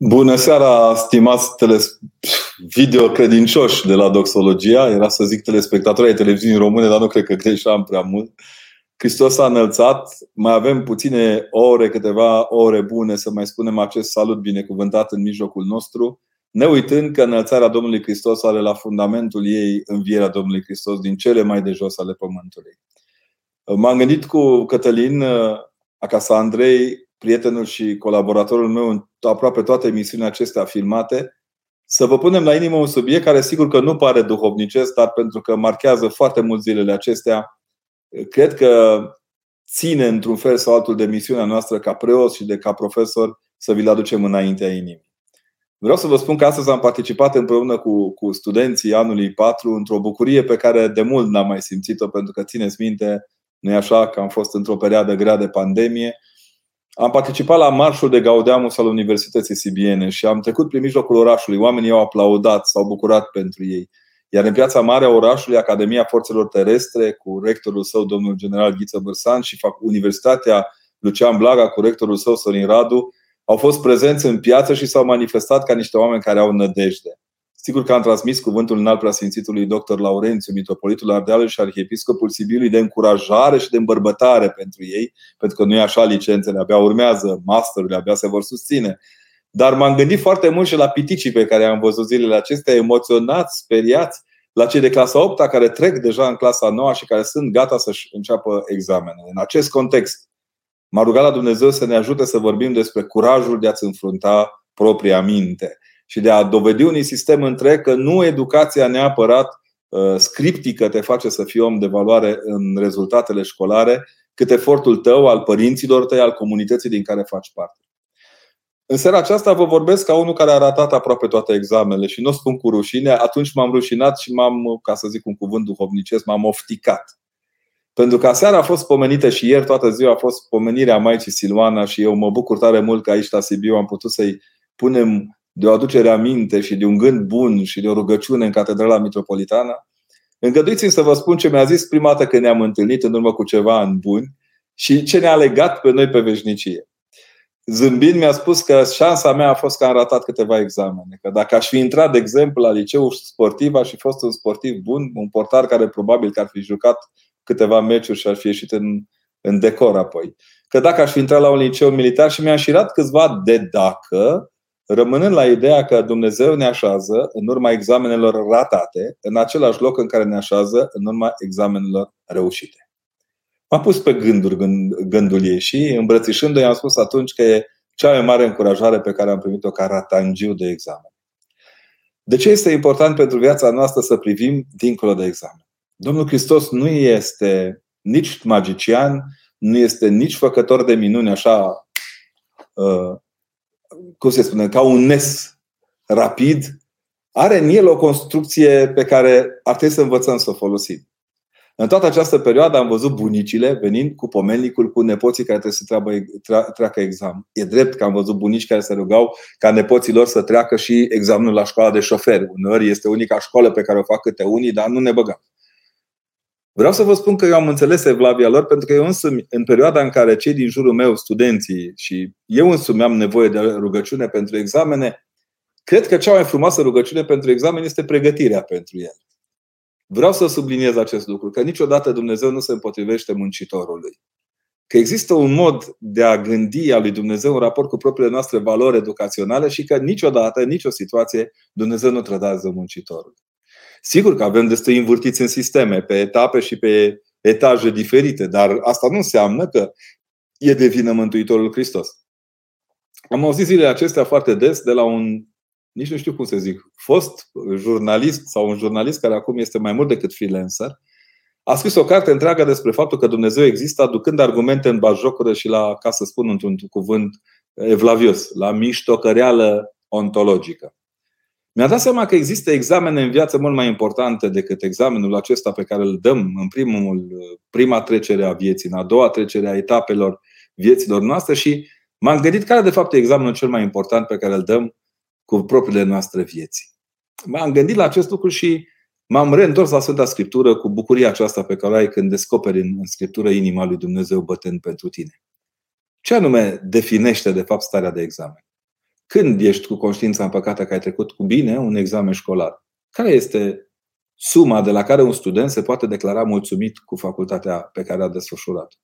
Bună seara, stimați teles- video credincioși de la Doxologia. Era să zic telespectatori ai televiziunii române, dar nu cred că greșeam prea mult. Hristos a înălțat. Mai avem puține ore, câteva ore bune să mai spunem acest salut binecuvântat în mijlocul nostru, ne uitând că înălțarea Domnului Hristos are la fundamentul ei învierea Domnului Hristos din cele mai de jos ale pământului. M-am gândit cu Cătălin, acasă Andrei, prietenul și colaboratorul meu în aproape toate emisiunile acestea filmate, să vă punem la inimă un subiect care sigur că nu pare duhovnicesc, dar pentru că marchează foarte mult zilele acestea, cred că ține într-un fel sau altul de misiunea noastră ca preot și de ca profesor să vi-l aducem înaintea inimii. Vreau să vă spun că astăzi am participat împreună cu, cu studenții anului 4 într-o bucurie pe care de mult n-am mai simțit-o, pentru că țineți minte, nu e așa că am fost într-o perioadă grea de pandemie am participat la marșul de Gaudeamus al Universității Sibiene și am trecut prin mijlocul orașului. Oamenii au aplaudat, s-au bucurat pentru ei. Iar în piața mare a orașului, Academia Forțelor Terestre, cu rectorul său, domnul general Ghiță Bărsan, și Universitatea Lucian Blaga, cu rectorul său, Sorin Radu, au fost prezenți în piață și s-au manifestat ca niște oameni care au nădejde. Sigur că am transmis cuvântul înalt preasfințitului dr. Laurențiu, mitropolitul Ardealului și arhiepiscopul Sibiului de încurajare și de îmbărbătare pentru ei, pentru că nu e așa, licențele abia urmează, masterurile abia se vor susține. Dar m-am gândit foarte mult și la piticii pe care am văzut zilele acestea, emoționați, speriați, la cei de clasa 8 care trec deja în clasa 9 și care sunt gata să-și înceapă examenele. În acest context, m-a rugat la Dumnezeu să ne ajute să vorbim despre curajul de a-ți înfrunta propria minte și de a dovedi unui sistem întreg că nu educația neapărat uh, scriptică te face să fii om de valoare în rezultatele școlare, cât efortul tău, al părinților tăi, al comunității din care faci parte. În seara aceasta vă vorbesc ca unul care a ratat aproape toate examenele și nu o spun cu rușine, atunci m-am rușinat și m-am, ca să zic un cuvânt duhovnicesc, m-am ofticat. Pentru că seara a fost pomenită și ieri toată ziua a fost pomenirea Maicii Silvana și eu mă bucur tare mult că aici la Sibiu am putut să-i punem de o aducere aminte și de un gând bun și de o rugăciune în Catedrala Mitropolitană, îngăduiți-mi să vă spun ce mi-a zis prima dată când ne-am întâlnit în urmă cu ceva ani buni și ce ne-a legat pe noi pe veșnicie. Zâmbind mi-a spus că șansa mea a fost că am ratat câteva examene. Că dacă aș fi intrat, de exemplu, la liceu sportiv, aș fi fost un sportiv bun, un portar care probabil că ar fi jucat câteva meciuri și ar fi ieșit în, în decor apoi. Că dacă aș fi intrat la un liceu militar și mi-a șirat câțiva de dacă, rămânând la ideea că Dumnezeu ne așează în urma examenelor ratate, în același loc în care ne așează în urma examenelor reușite. M-a pus pe gânduri gând, gândul ei și îmbrățișându-i am spus atunci că e cea mai mare încurajare pe care am primit-o ca ratangiu de examen. De ce este important pentru viața noastră să privim dincolo de examen? Domnul Hristos nu este nici magician, nu este nici făcător de minuni așa uh, cum se spune, ca un nes rapid, are în el o construcție pe care ar trebui să învățăm să o folosim. În toată această perioadă am văzut bunicile venind cu pomenicul cu nepoții care trebuie să treabă, treacă examen. E drept că am văzut bunici care se rugau ca nepoții lor să treacă și examenul la școala de șoferi. Uneori este unica școală pe care o fac câte unii, dar nu ne băgăm. Vreau să vă spun că eu am înțeles evlavia lor pentru că eu însumi, în perioada în care cei din jurul meu, studenții și eu însumi am nevoie de rugăciune pentru examene, cred că cea mai frumoasă rugăciune pentru examen este pregătirea pentru el. Vreau să subliniez acest lucru, că niciodată Dumnezeu nu se împotrivește muncitorului. Că există un mod de a gândi a lui Dumnezeu în raport cu propriile noastre valori educaționale și că niciodată, nicio situație, Dumnezeu nu trădează muncitorul. Sigur că avem destui învârtiți în sisteme, pe etape și pe etaje diferite, dar asta nu înseamnă că e de vină Mântuitorul Hristos. Am auzit zilele acestea foarte des de la un, nici nu știu cum să zic, fost jurnalist sau un jurnalist care acum este mai mult decât freelancer, a scris o carte întreagă despre faptul că Dumnezeu există, aducând argumente în bajocură și la, ca să spun într-un cuvânt evlavios, la miștocăreală ontologică. Mi-a dat seama că există examene în viață mult mai importante decât examenul acesta pe care îl dăm în primul, prima trecere a vieții, în a doua trecere a etapelor vieților noastre și m-am gândit care de fapt e examenul cel mai important pe care îl dăm cu propriile noastre vieți. M-am gândit la acest lucru și m-am reîntors la Sfânta Scriptură cu bucuria aceasta pe care o ai când descoperi în Scriptură inima lui Dumnezeu bătând pentru tine. Ce anume definește de fapt starea de examen? Când ești cu conștiința împăcată că ai trecut cu bine un examen școlar? Care este suma de la care un student se poate declara mulțumit cu facultatea pe care a desfășurat?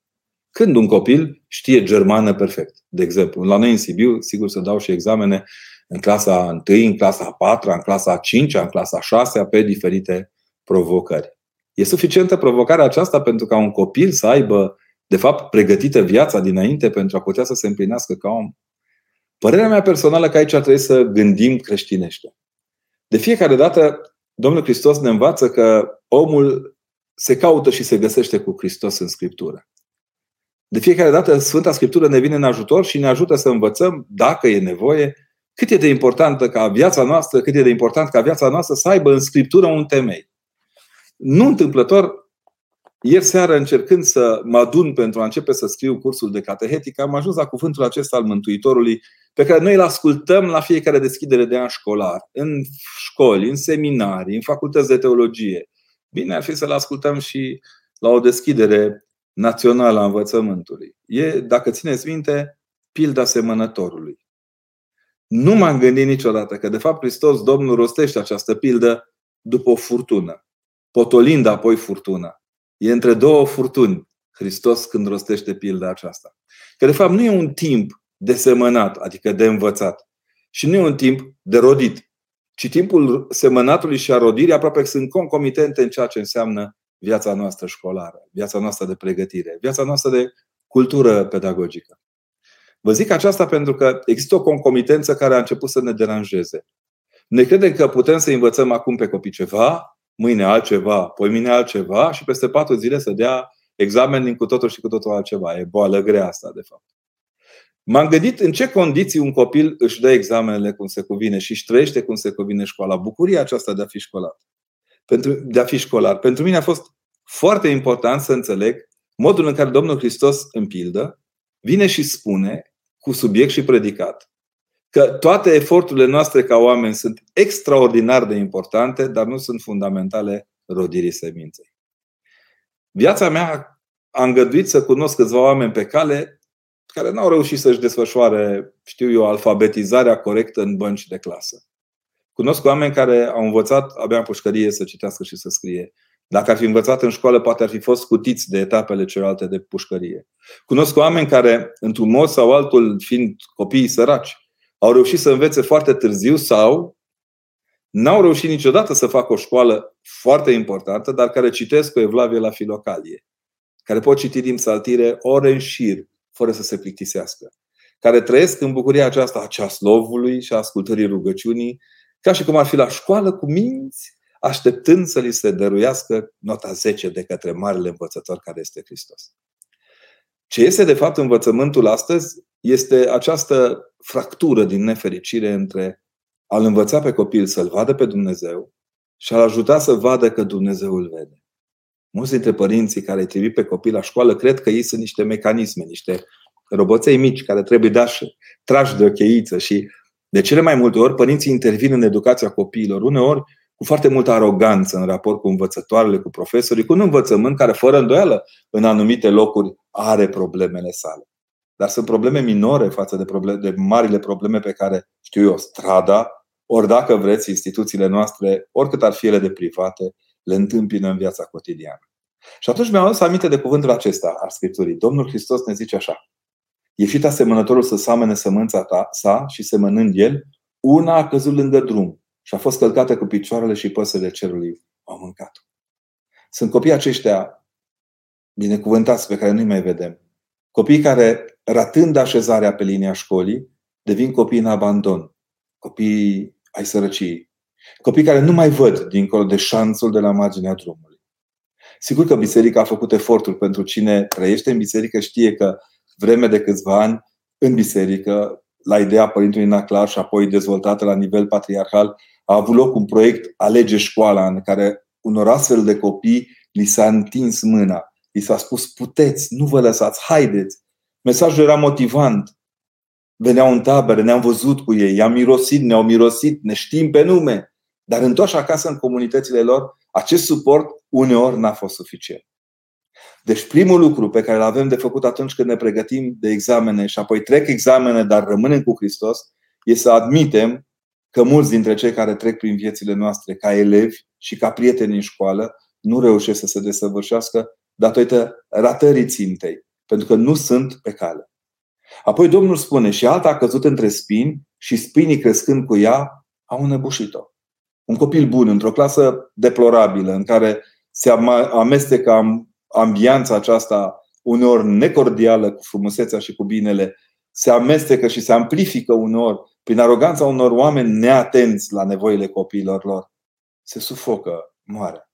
Când un copil știe germană perfect, de exemplu. La noi în Sibiu, sigur să dau și examene în clasa 1, în clasa 4, în clasa 5, în clasa 6, pe diferite provocări. E suficientă provocarea aceasta pentru ca un copil să aibă, de fapt, pregătită viața dinainte pentru a putea să se împlinească ca om? Părerea mea personală că aici trebuie să gândim creștinește. De fiecare dată, Domnul Hristos ne învață că omul se caută și se găsește cu Hristos în Scriptură. De fiecare dată Sfânta Scriptură ne vine în ajutor și ne ajută să învățăm, dacă e nevoie, cât e de importantă ca viața noastră, cât e de important ca viața noastră să aibă în Scriptură un temei. Nu întâmplător, ieri seară, încercând să mă adun pentru a începe să scriu cursul de catehetică, am ajuns la cuvântul acesta al Mântuitorului, pe care noi îl ascultăm la fiecare deschidere de an școlar, în școli, în seminarii, în facultăți de teologie. Bine ar fi să-l ascultăm și la o deschidere națională a învățământului. E, dacă țineți minte, pilda semănătorului. Nu m-am gândit niciodată că, de fapt, Hristos Domnul rostește această pildă după o furtună, potolind apoi furtuna. E între două furtuni Hristos când rostește pilda aceasta. Că, de fapt, nu e un timp de semănat, adică de învățat, și nu e un timp de rodit, ci timpul semănatului și a rodirii aproape sunt concomitente în ceea ce înseamnă viața noastră școlară, viața noastră de pregătire, viața noastră de cultură pedagogică. Vă zic aceasta pentru că există o concomitență care a început să ne deranjeze. Ne credem că putem să învățăm acum pe copii ceva, mâine altceva, poi mine altceva și peste patru zile să dea examen din cu totul și cu totul altceva. E boală grea asta, de fapt. M-am gândit în ce condiții un copil își dă examenele cum se cuvine și își trăiește cum se cuvine școala. Bucuria aceasta de a fi școlar. Pentru, de a fi școlar. Pentru mine a fost foarte important să înțeleg modul în care Domnul Hristos, în pildă, vine și spune cu subiect și predicat. Că toate eforturile noastre ca oameni sunt extraordinar de importante, dar nu sunt fundamentale rodirii seminței. Viața mea a îngăduit să cunosc câțiva oameni pe cale care n-au reușit să-și desfășoare, știu eu, alfabetizarea corectă în bănci de clasă. Cunosc oameni care au învățat abia în pușcărie să citească și să scrie. Dacă ar fi învățat în școală, poate ar fi fost scutiți de etapele celelalte de pușcărie. Cunosc oameni care, într-un mod sau altul, fiind copiii săraci, au reușit să învețe foarte târziu sau n-au reușit niciodată să facă o școală foarte importantă, dar care citesc cu evlavie la filocalie, care pot citi din saltire ore în șir, fără să se plictisească, care trăiesc în bucuria aceasta a ceaslovului și a ascultării rugăciunii, ca și cum ar fi la școală cu minți așteptând să li se dăruiască nota 10 de către marele învățător care este Hristos. Ce este de fapt învățământul astăzi este această fractură din nefericire între a-l învăța pe copil să-l vadă pe Dumnezeu și a-l ajuta să vadă că Dumnezeu îl vede. Mulți dintre părinții care îi trimit pe copil la școală cred că ei sunt niște mecanisme, niște roboței mici care trebuie dași, trași de o cheiță și de cele mai multe ori părinții intervin în educația copiilor. Uneori cu foarte multă aroganță în raport cu învățătoarele, cu profesorii, cu un învățământ care, fără îndoială, în anumite locuri are problemele sale. Dar sunt probleme minore față de, probleme, de marile probleme pe care, știu eu, strada, ori dacă vreți, instituțiile noastre, oricât ar fi ele de private, le întâmpină în viața cotidiană. Și atunci mi-am adus aminte de cuvântul acesta al Scripturii. Domnul Hristos ne zice așa. Ieșit asemănătorul să samene sămânța ta, sa și semănând el, una a căzut lângă drum și a fost călcată cu picioarele și păsările cerului au mâncat. Sunt copii aceștia binecuvântați pe care nu-i mai vedem. Copii care, ratând așezarea pe linia școlii, devin copii în abandon, copii ai sărăciei, copii care nu mai văd dincolo de șanțul de la marginea drumului. Sigur că biserica a făcut eforturi pentru cine trăiește în biserică, știe că vreme de câțiva ani în biserică, la ideea Părintelui Naclar și apoi dezvoltată la nivel patriarhal, a avut loc un proiect Alege școala, în care unor astfel de copii li s-a întins mâna. Li s-a spus, puteți, nu vă lăsați, haideți. Mesajul era motivant. Veneau în tabere, ne-am văzut cu ei, i-am mirosit, ne-au mirosit, ne știm pe nume. Dar întoși acasă în comunitățile lor, acest suport uneori n-a fost suficient. Deci primul lucru pe care îl avem de făcut atunci când ne pregătim de examene și apoi trec examene, dar rămânem cu Hristos, este să admitem că mulți dintre cei care trec prin viețile noastre ca elevi și ca prieteni în școală nu reușesc să se desăvârșească datorită ratării țintei, pentru că nu sunt pe cale. Apoi Domnul spune, și alta a căzut între spini și spinii crescând cu ea au înăbușit-o. Un copil bun, într-o clasă deplorabilă, în care se amestecă ambianța aceasta uneori necordială cu frumusețea și cu binele, se amestecă și se amplifică uneori prin aroganța unor oameni neatenți la nevoile copiilor lor. Se sufocă, moare.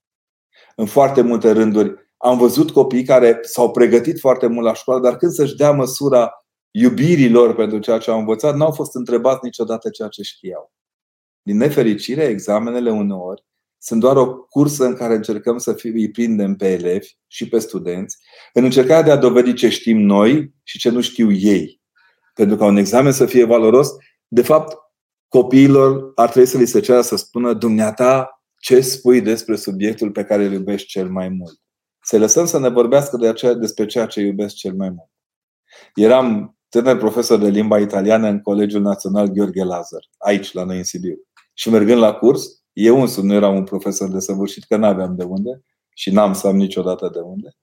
În foarte multe rânduri am văzut copii care s-au pregătit foarte mult la școală, dar când să-și dea măsura iubirii lor pentru ceea ce au învățat, n-au fost întrebați niciodată ceea ce știau. Din nefericire, examenele uneori sunt doar o cursă în care încercăm să îi prindem pe elevi și pe studenți în încercarea de a dovedi ce știm noi și ce nu știu ei. Pentru ca un examen să fie valoros, de fapt, copiilor ar trebui să li se ceară să spună dumneata ce spui despre subiectul pe care îl iubești cel mai mult. Să lăsăm să ne vorbească de aceea, despre ceea ce iubesc cel mai mult. Eram tânăr profesor de limba italiană în Colegiul Național Gheorghe Lazar, aici, la noi în Sibiu. Și mergând la curs, eu însumi nu eram un profesor de săvârșit, că n-aveam de unde și n-am să am niciodată de unde.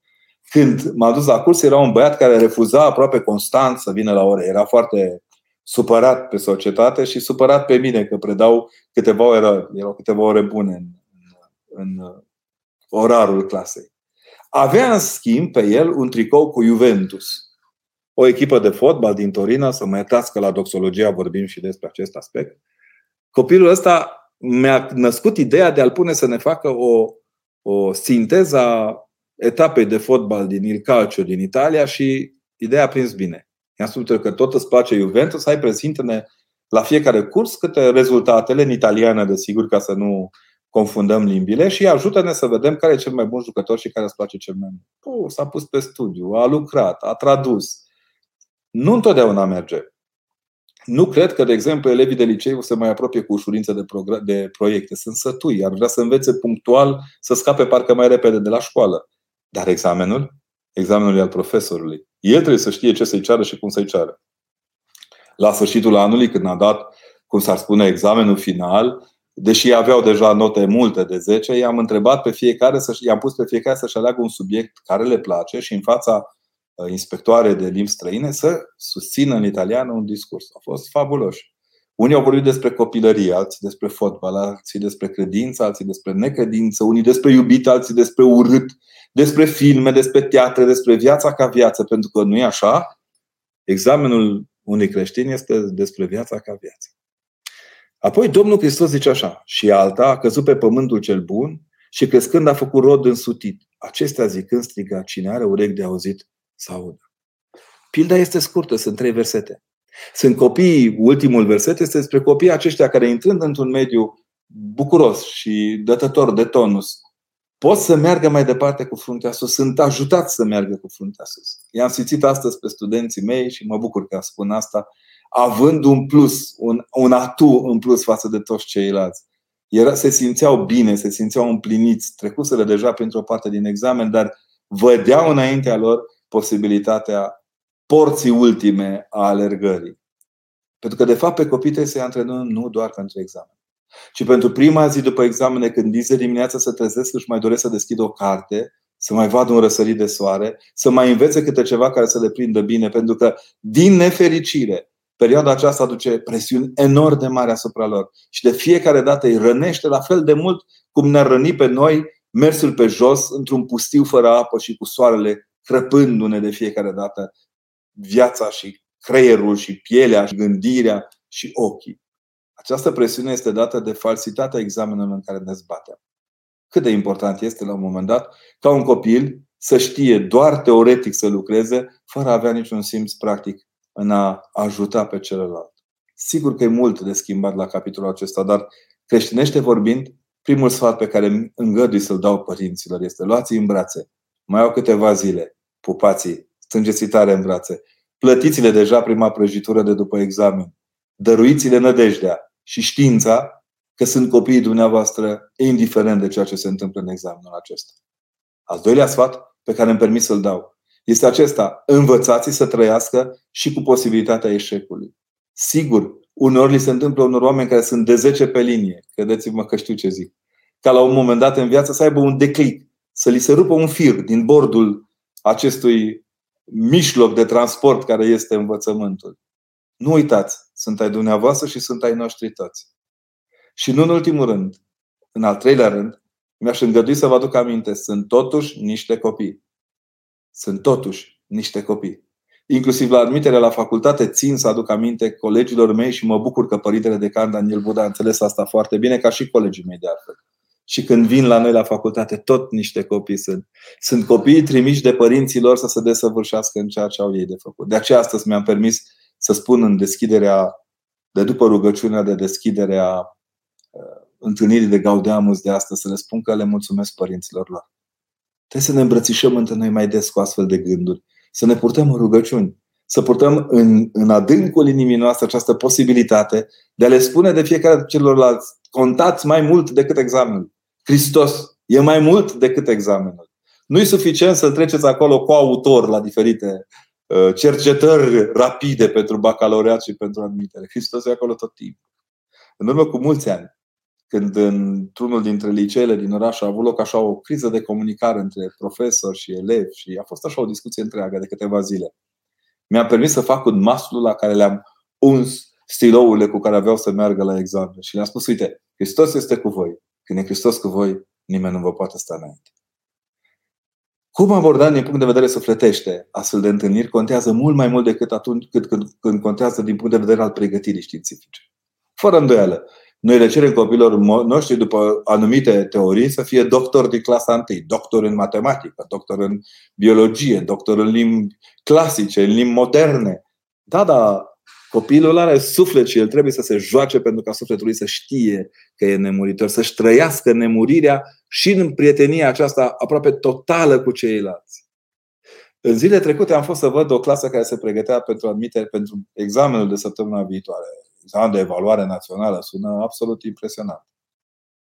Când m-a dus la curs, era un băiat care refuza aproape constant să vină la ore. Era foarte supărat pe societate și supărat pe mine că predau câteva ore, erau câteva ore bune în, în, în orarul clasei. Avea în schimb pe el un tricou cu Juventus, o echipă de fotbal din Torino, să mă iertați că la doxologia vorbim și despre acest aspect. Copilul ăsta mi-a născut ideea de a-l pune să ne facă o, o sinteză a etapei de fotbal din Il Calcio din Italia și ideea a prins bine. I-am spus că tot îți place Juventus, hai prezintă-ne la fiecare curs câte rezultatele în italiană, desigur, ca să nu confundăm limbile și ajută-ne să vedem care e cel mai bun jucător și care îți place cel mai mult. Oh, s-a pus pe studiu, a lucrat, a tradus. Nu întotdeauna merge. Nu cred că, de exemplu, elevii de liceu o să mai apropie cu ușurință de, de proiecte. Sunt sătui, ar vrea să învețe punctual, să scape parcă mai repede de la școală. Dar examenul? Examenul e al profesorului. El trebuie să știe ce să-i ceară și cum să-i ceară. La sfârșitul anului, când a dat, cum s-ar spune, examenul final, deși aveau deja note multe de 10, i-am întrebat pe fiecare, să, i-am pus pe fiecare să-și aleagă un subiect care le place și în fața Uh, inspectoare de limbi străine să susțină în italiană un discurs. Au fost fabuloși. Unii au vorbit despre copilărie, alții despre fotbal, alții despre credință, alții despre necredință, unii despre iubit, alții despre urât, despre filme, despre teatre, despre viața ca viață, pentru că nu e așa. Examenul unui creștin este despre viața ca viață. Apoi Domnul Hristos zice așa, și alta a căzut pe pământul cel bun și crescând a făcut rod însutit. Acestea zicând striga, cine are urechi de auzit, să audă. Pilda este scurtă, sunt trei versete. Sunt copiii, ultimul verset este despre copiii aceștia care intrând într-un mediu bucuros și dătător de tonus, pot să meargă mai departe cu fruntea sus, sunt ajutați să meargă cu fruntea sus. I-am simțit astăzi pe studenții mei și mă bucur că spun asta, având un plus, un, un atu în plus față de toți ceilalți. Era, se simțeau bine, se simțeau împliniți, trecuseră deja printr-o parte din examen, dar vădeau înaintea lor posibilitatea porții ultime a alergării. Pentru că, de fapt, pe copii trebuie să-i antrenăm nu doar pentru examen, ci pentru prima zi după examene, când de dimineața să trezesc, își mai doresc să deschidă o carte, să mai vadă un răsărit de soare, să mai învețe câte ceva care să le prindă bine, pentru că, din nefericire, perioada aceasta aduce presiuni enorm de mari asupra lor și de fiecare dată îi rănește la fel de mult cum ne-ar răni pe noi mersul pe jos într-un pustiu fără apă și cu soarele crăpându-ne de fiecare dată viața și creierul și pielea și gândirea și ochii. Această presiune este dată de falsitatea examenului în care ne zbatem. Cât de important este la un moment dat ca un copil să știe doar teoretic să lucreze fără a avea niciun simț practic în a ajuta pe celălalt. Sigur că e mult de schimbat la capitolul acesta, dar creștinește vorbind, primul sfat pe care îngădui să-l dau părinților este luați în brațe mai au câteva zile. Pupații, strângeți tare în brațe. Plătiți-le deja prima prăjitură de după examen. Dăruiți-le nădejdea și știința că sunt copiii dumneavoastră, indiferent de ceea ce se întâmplă în examenul acesta. Al doilea sfat pe care îmi permis să-l dau este acesta. Învățați să trăiască și cu posibilitatea eșecului. Sigur, uneori li se întâmplă unor oameni care sunt de 10 pe linie. Credeți-mă că știu ce zic. Ca la un moment dat în viață să aibă un declic, să li se rupă un fir din bordul acestui mijloc de transport care este învățământul. Nu uitați, sunt ai dumneavoastră și sunt ai noștri toți. Și nu în ultimul rând, în al treilea rând, mi-aș îngădui să vă aduc aminte, sunt totuși niște copii. Sunt totuși niște copii. Inclusiv la admitere la facultate țin să aduc aminte colegilor mei și mă bucur că părintele de can Daniel Buda a înțeles asta foarte bine, ca și colegii mei de altfel. Și când vin la noi la facultate, tot niște copii sunt. Sunt copiii trimiși de părinții lor să se desăvârșească în ceea ce au ei de făcut. De aceea astăzi mi-am permis să spun în deschiderea, de după rugăciunea de deschidere a uh, întâlnirii de Gaudeamus de astăzi, să le spun că le mulțumesc părinților lor. Trebuie să ne îmbrățișăm între noi mai des cu astfel de gânduri, să ne purtăm în rugăciuni, să purtăm în, în adâncul inimii noastre această posibilitate de a le spune de fiecare celorlalți, contați mai mult decât examenul. Hristos e mai mult decât examenul. Nu e suficient să treceți acolo cu autor la diferite uh, cercetări rapide pentru bacalaureat și pentru admitere. Hristos e acolo tot timpul. În urmă cu mulți ani, când într-unul dintre liceele din oraș a avut loc așa o criză de comunicare între profesori și elevi și a fost așa o discuție întreagă de câteva zile. Mi-am permis să fac un maslu la care le-am uns stilourile cu care aveau să meargă la examen și le-am spus, uite, Hristos este cu voi. Când e Hristos cu voi, nimeni nu vă poate sta înainte. Cum aborda din punct de vedere sufletește astfel de întâlniri contează mult mai mult decât atunci cât când, când contează din punct de vedere al pregătirii științifice. Fără îndoială. Noi le cerem copilor noștri, după anumite teorii, să fie doctor din clasa 1, doctor în matematică, doctor în biologie, doctor în limbi clasice, în limbi moderne. Da, da, copilul are suflet și el trebuie să se joace pentru ca sufletul lui să știe că e nemuritor, să-și trăiască nemurirea și în prietenia aceasta aproape totală cu ceilalți. În zile trecute am fost să văd o clasă care se pregătea pentru admitere pentru examenul de săptămâna viitoare examen de evaluare națională sună absolut impresionant.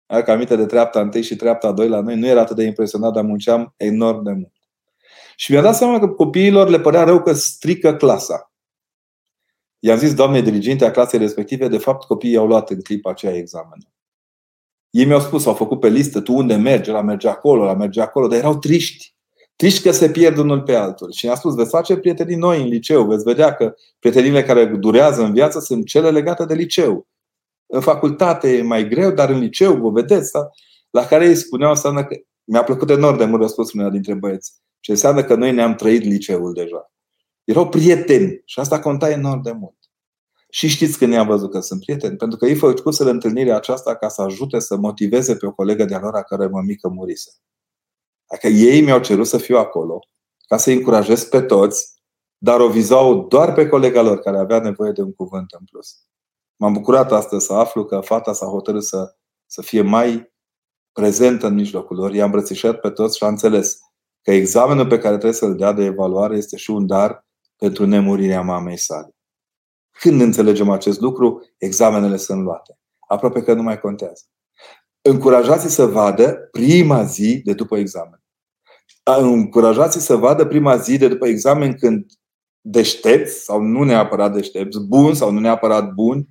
Ai aminte de treapta 1 și treapta 2 la noi, nu era atât de impresionat, dar munceam enorm de mult. Și mi-a dat seama că copiilor le părea rău că strică clasa. I-am zis doamnei diriginte a clasei respective, de fapt copiii au luat în clipa aceea examenul. Ei mi-au spus, au făcut pe listă, tu unde mergi, la merge acolo, la merge acolo, dar erau triști triști că se pierd unul pe altul. Și a spus, veți face prietenii noi în liceu, veți vedea că prietenile care durează în viață sunt cele legate de liceu. În facultate e mai greu, dar în liceu, vă vedeți, da? la care îi spuneau, înseamnă că mi-a plăcut enorm de mult răspunsul unul dintre băieți. Și înseamnă că noi ne-am trăit liceul deja. Erau prieteni și asta conta enorm de mult. Și știți când i-am văzut că sunt prieteni? Pentru că ei făcuseră întâlnirea aceasta ca să ajute să motiveze pe o colegă de-a lor a care mă mică murise. Adică ei mi-au cerut să fiu acolo ca să-i încurajez pe toți, dar o vizau doar pe colega lor care avea nevoie de un cuvânt în plus. M-am bucurat astăzi să aflu că fata s-a hotărât să, să fie mai prezentă în mijlocul lor. I-a îmbrățișat pe toți și a înțeles că examenul pe care trebuie să-l dea de evaluare este și un dar pentru nemurirea mamei sale. Când înțelegem acest lucru, examenele sunt luate. Aproape că nu mai contează încurajați să vadă prima zi de după examen. Încurajați să vadă prima zi de după examen când deștepți sau nu neapărat deștepți, bun sau nu neapărat bun,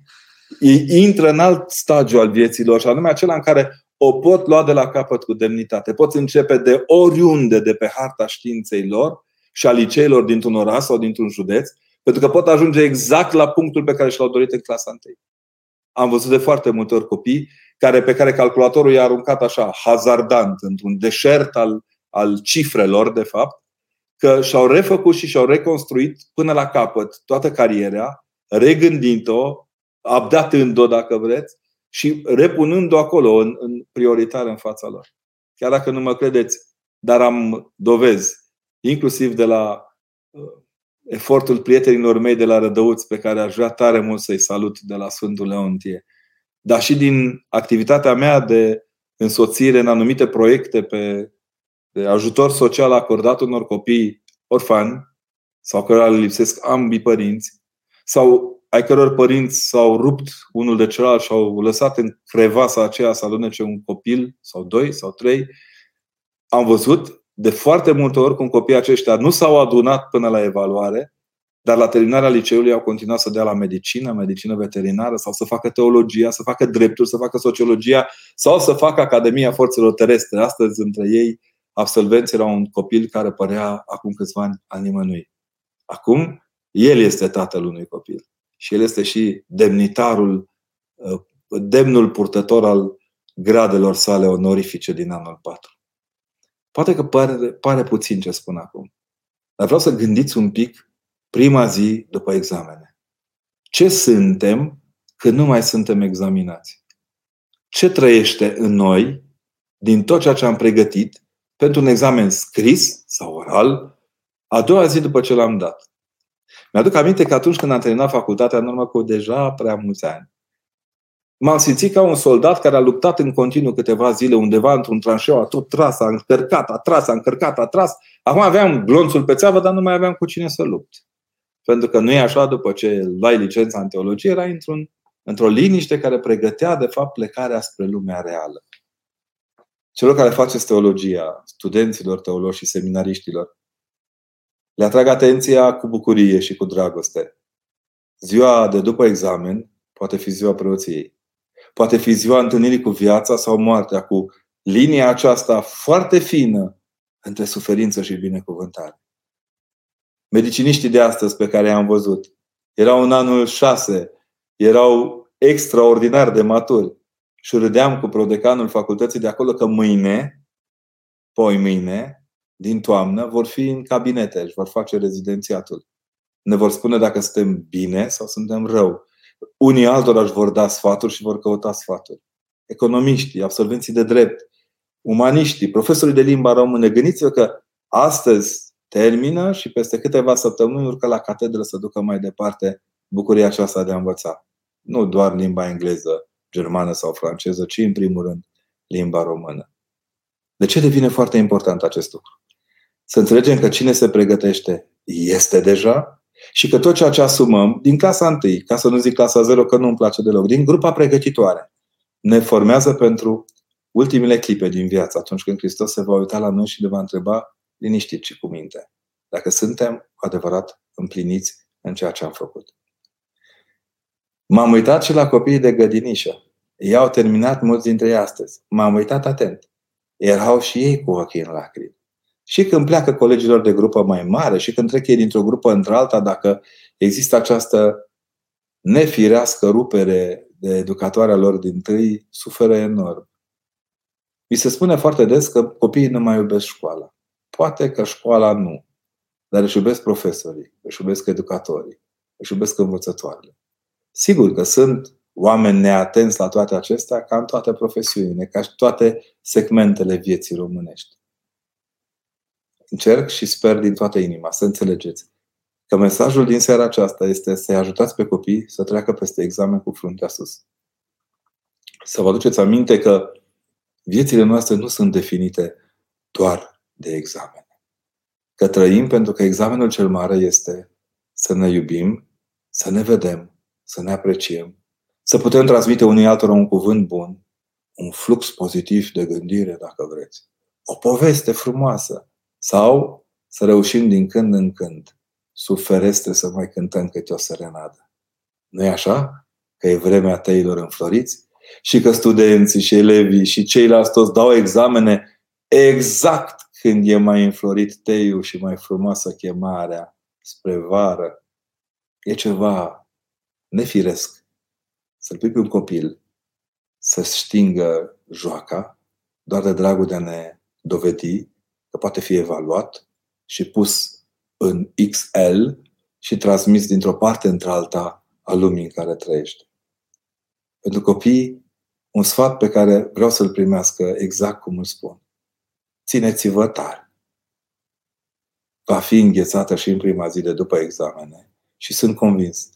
ei intră în alt stagiu al vieților și anume acela în care o pot lua de la capăt cu demnitate. Pot începe de oriunde de pe harta științei lor și a liceilor dintr-un oraș sau dintr-un județ, pentru că pot ajunge exact la punctul pe care și l-au dorit în clasa 1. Am văzut de foarte multe ori copii care, pe care calculatorul i-a aruncat așa, hazardant, într-un deșert al, al cifrelor, de fapt, că și-au refăcut și și-au reconstruit până la capăt toată cariera, regândind-o, abdatând-o, dacă vreți, și repunând-o acolo, în, în prioritar în fața lor. Chiar dacă nu mă credeți, dar am dovezi, inclusiv de la uh, efortul prietenilor mei de la Rădăuți, pe care aș vrea tare mult să-i salut de la Sfântul Leontie, dar și din activitatea mea de însoțire în anumite proiecte pe de ajutor social acordat unor copii orfani sau cărora le lipsesc ambii părinți sau ai căror părinți s-au rupt unul de celălalt și au lăsat în crevasa aceea să alunece un copil sau doi sau trei, am văzut de foarte multe ori cum copiii aceștia nu s-au adunat până la evaluare, dar la terminarea liceului au continuat să dea la medicină, medicină veterinară sau să facă teologia, să facă drepturi, să facă sociologia sau să facă Academia Forțelor Terestre. Astăzi, între ei, absolvenți era un copil care părea acum câțiva ani al nimănui. Acum, el este tatăl unui copil și el este și demnitarul, uh, demnul purtător al gradelor sale onorifice din anul 4. Poate că pare, pare puțin ce spun acum, dar vreau să gândiți un pic prima zi după examene. Ce suntem când nu mai suntem examinați? Ce trăiește în noi din tot ceea ce am pregătit pentru un examen scris sau oral a doua zi după ce l-am dat? Mi-aduc aminte că atunci când am terminat facultatea, în urmă cu deja prea mulți ani, m-am simțit ca un soldat care a luptat în continuu câteva zile undeva într-un tranșeu, a tot tras, a încărcat, a tras, a încărcat, a tras. Acum aveam glonțul pe țeavă, dar nu mai aveam cu cine să lupt. Pentru că nu e așa, după ce luai licența în teologie, era într-un, într-o liniște care pregătea, de fapt, plecarea spre lumea reală. Celor care faceți teologia, studenților teologi și seminariștilor, le atrag atenția cu bucurie și cu dragoste. Ziua de după examen poate fi ziua preoției. Poate fi ziua întâlnirii cu viața sau moartea, cu linia aceasta foarte fină între suferință și binecuvântare. Mediciniștii de astăzi pe care i-am văzut erau în anul 6, erau extraordinar de maturi și râdeam cu prodecanul facultății de acolo că mâine, poi mâine, din toamnă, vor fi în cabinete, și vor face rezidențiatul. Ne vor spune dacă suntem bine sau suntem rău. Unii altora își vor da sfaturi și vor căuta sfaturi. Economiștii, absolvenții de drept, umaniștii, profesorii de limba română, gândiți-vă că astăzi termină și peste câteva săptămâni urcă la catedră să ducă mai departe bucuria aceasta de a învăța. Nu doar limba engleză, germană sau franceză, ci în primul rând limba română. De ce devine foarte important acest lucru? Să înțelegem că cine se pregătește este deja și că tot ceea ce asumăm din clasa 1, ca să nu zic clasa 0 că nu îmi place deloc, din grupa pregătitoare, ne formează pentru ultimele clipe din viață, atunci când Hristos se va uita la noi și ne va întreba liniștit și cu minte, dacă suntem adevărat împliniți în ceea ce am făcut. M-am uitat și la copiii de gădinișă. Ei au terminat mulți dintre ei astăzi. M-am uitat atent. Erau și ei cu ochii în lacrimi. Și când pleacă colegilor de grupă mai mare și când trec ei dintr-o grupă într-alta, dacă există această nefirească rupere de educatoarea lor din tâi, suferă enorm. Mi se spune foarte des că copiii nu mai iubesc școala. Poate că școala nu, dar își iubesc profesorii, își iubesc educatorii, își iubesc învățătoarele. Sigur că sunt oameni neatenți la toate acestea, ca în toate profesiunile, ca și toate segmentele vieții românești. Încerc și sper din toată inima să înțelegeți că mesajul din seara aceasta este să-i ajutați pe copii să treacă peste examen cu fruntea sus. Să vă aduceți aminte că viețile noastre nu sunt definite doar de examene. Că trăim pentru că examenul cel mare este să ne iubim, să ne vedem, să ne apreciem, să putem transmite unui altora un cuvânt bun, un flux pozitiv de gândire, dacă vreți, o poveste frumoasă, sau să reușim din când în când, sub ferestre, să mai cântăm câte o serenadă. nu e așa? Că e vremea tăilor înfloriți? Și că studenții și elevii și ceilalți toți dau examene exact când e mai înflorit teiul și mai frumoasă chemarea spre vară. E ceva nefiresc să-l pui pe un copil să stingă joaca doar de dragul de a ne dovedi că poate fi evaluat și pus în XL și transmis dintr-o parte într-alta a lumii în care trăiește. Pentru copii, un sfat pe care vreau să-l primească exact cum îl spun. Țineți-vă tare. Va fi înghețată și în prima zi de după examene și sunt convins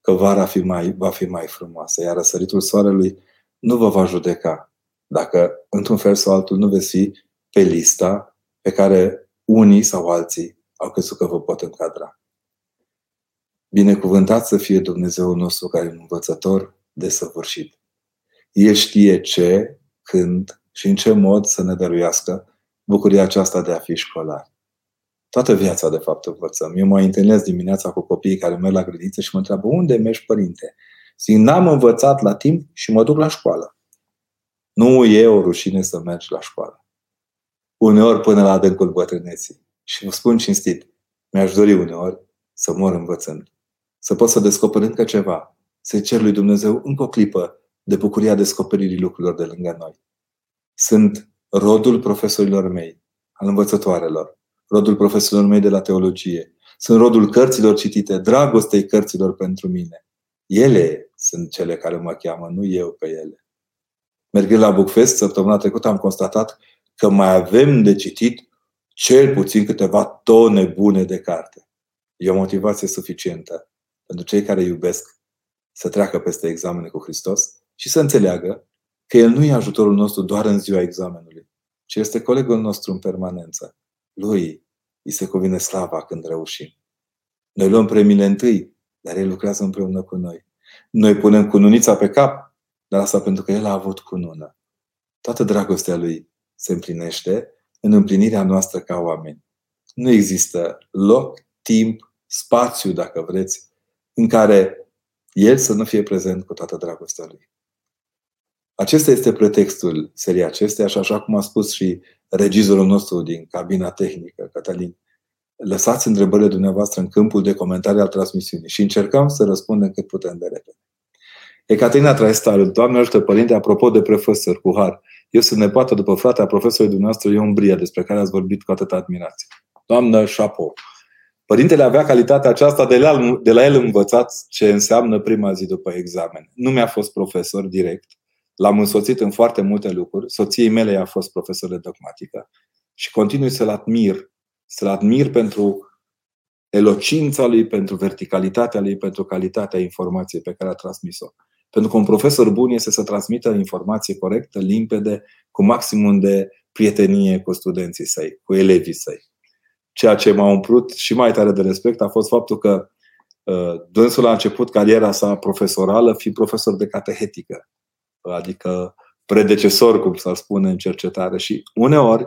că vara fi mai, va fi mai frumoasă, iar răsăritul soarelui nu vă va judeca dacă, într-un fel sau altul, nu veți fi pe lista pe care unii sau alții au crezut că vă pot încadra. Binecuvântat să fie Dumnezeul nostru care e un învățător desăvârșit. El știe ce, când și în ce mod să ne dăruiască bucuria aceasta de a fi școlar. Toată viața, de fapt, învățăm. Eu mă întâlnesc dimineața cu copiii care merg la grădiniță și mă întreabă unde mergi, părinte? Zic, n-am învățat la timp și mă duc la școală. Nu e o rușine să mergi la școală. Uneori până la adâncul bătrâneții. Și vă spun cinstit, mi-aș dori uneori să mor învățând. Să pot să descoper încă ceva. Să cer lui Dumnezeu încă o clipă de bucuria descoperirii lucrurilor de lângă noi. Sunt rodul profesorilor mei, al învățătoarelor, rodul profesorilor mei de la teologie. Sunt rodul cărților citite, dragostei cărților pentru mine. Ele sunt cele care mă cheamă, nu eu pe ele. Mergând la Bookfest, săptămâna trecută am constatat că mai avem de citit cel puțin câteva tone bune de carte. E o motivație suficientă pentru cei care iubesc să treacă peste examene cu Hristos și să înțeleagă că El nu e ajutorul nostru doar în ziua examenului, ci este colegul nostru în permanență. Lui îi se cuvine slava când reușim. Noi luăm premiile întâi, dar El lucrează împreună cu noi. Noi punem cununița pe cap, dar asta pentru că El a avut cunună. Toată dragostea Lui se împlinește în împlinirea noastră ca oameni. Nu există loc, timp, spațiu, dacă vreți, în care El să nu fie prezent cu toată dragostea Lui. Acesta este pretextul seriei acesteia și așa cum a spus și regizorul nostru din cabina tehnică, Cătălin, lăsați întrebările dumneavoastră în câmpul de comentarii al transmisiunii și încercăm să răspundem cât putem de repede. Ecaterina Traestar, Doamne ajută Părinte, apropo de profesor cu har, eu sunt nepoată după fratele profesorului dumneavoastră Ion Bria, despre care ați vorbit cu atâta admirație. Doamnă Șapo, Părintele avea calitatea aceasta de la, de la el învățat ce înseamnă prima zi după examen. Nu mi-a fost profesor direct, L-am însoțit în foarte multe lucruri. Soției mele a fost profesor de dogmatică și continui să-l admir. Să-l admir pentru elocința lui, pentru verticalitatea lui, pentru calitatea informației pe care a transmis-o. Pentru că un profesor bun este să transmită informație corectă, limpede, cu maximum de prietenie cu studenții săi, cu elevii săi. Ceea ce m-a umplut și mai tare de respect a fost faptul că uh, dânsul a început cariera sa profesorală fiind profesor de catehetică adică predecesor, cum s-ar spune în cercetare. Și uneori,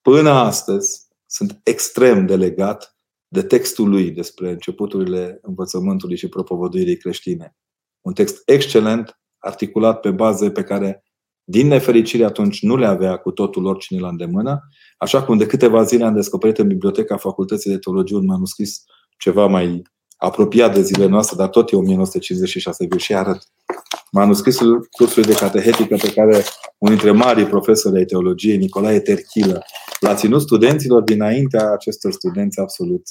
până astăzi, sunt extrem de legat de textul lui despre începuturile învățământului și propovăduirii creștine. Un text excelent, articulat pe baze pe care, din nefericire, atunci nu le avea cu totul oricine la îndemână, așa cum de câteva zile am descoperit în biblioteca Facultății de Teologie un manuscris ceva mai apropiat de zilele noastre, dar tot e 1956, vi și arăt manuscrisul cursului de catehetică pe care unul dintre marii profesori ai teologiei, Nicolae Terchilă, l-a ținut studenților dinaintea acestor studenți absolut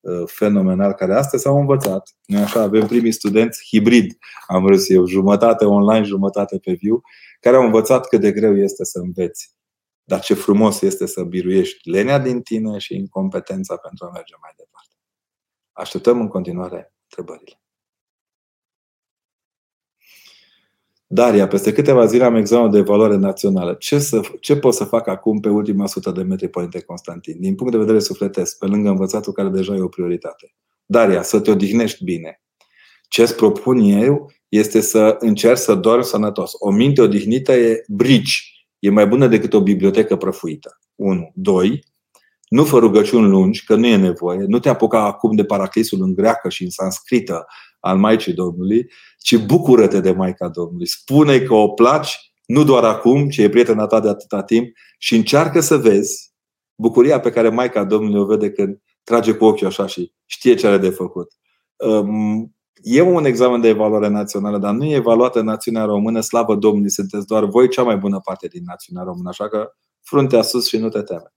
uh, fenomenal care astăzi au învățat. Noi așa avem primii studenți hibrid, am râs eu, jumătate online, jumătate pe viu, care au învățat cât de greu este să înveți. Dar ce frumos este să biruiești lenea din tine și incompetența pentru a merge mai departe. Așteptăm în continuare întrebările. Daria, peste câteva zile am examen de evaluare națională. Ce, să, ce pot să fac acum pe ultima sută de metri, Părinte Constantin? Din punct de vedere sufletesc, pe lângă învățatul care deja e o prioritate. Daria, să te odihnești bine. Ce îți propun eu este să încerci să dormi sănătos. O minte odihnită e brici. E mai bună decât o bibliotecă prăfuită. 1. 2. Nu fă rugăciuni lungi, că nu e nevoie. Nu te apuca acum de paraclisul în greacă și în sanscrită al Maicii Domnului, ci bucură-te de Maica Domnului. Spune că o placi, nu doar acum, ci e prietena ta de atâta timp și încearcă să vezi bucuria pe care Maica Domnului o vede când trage cu ochiul așa și știe ce are de făcut. Um, e un examen de evaluare națională, dar nu e evaluată națiunea română, slavă Domnului, sunteți doar voi cea mai bună parte din națiunea română, așa că fruntea sus și nu te teme.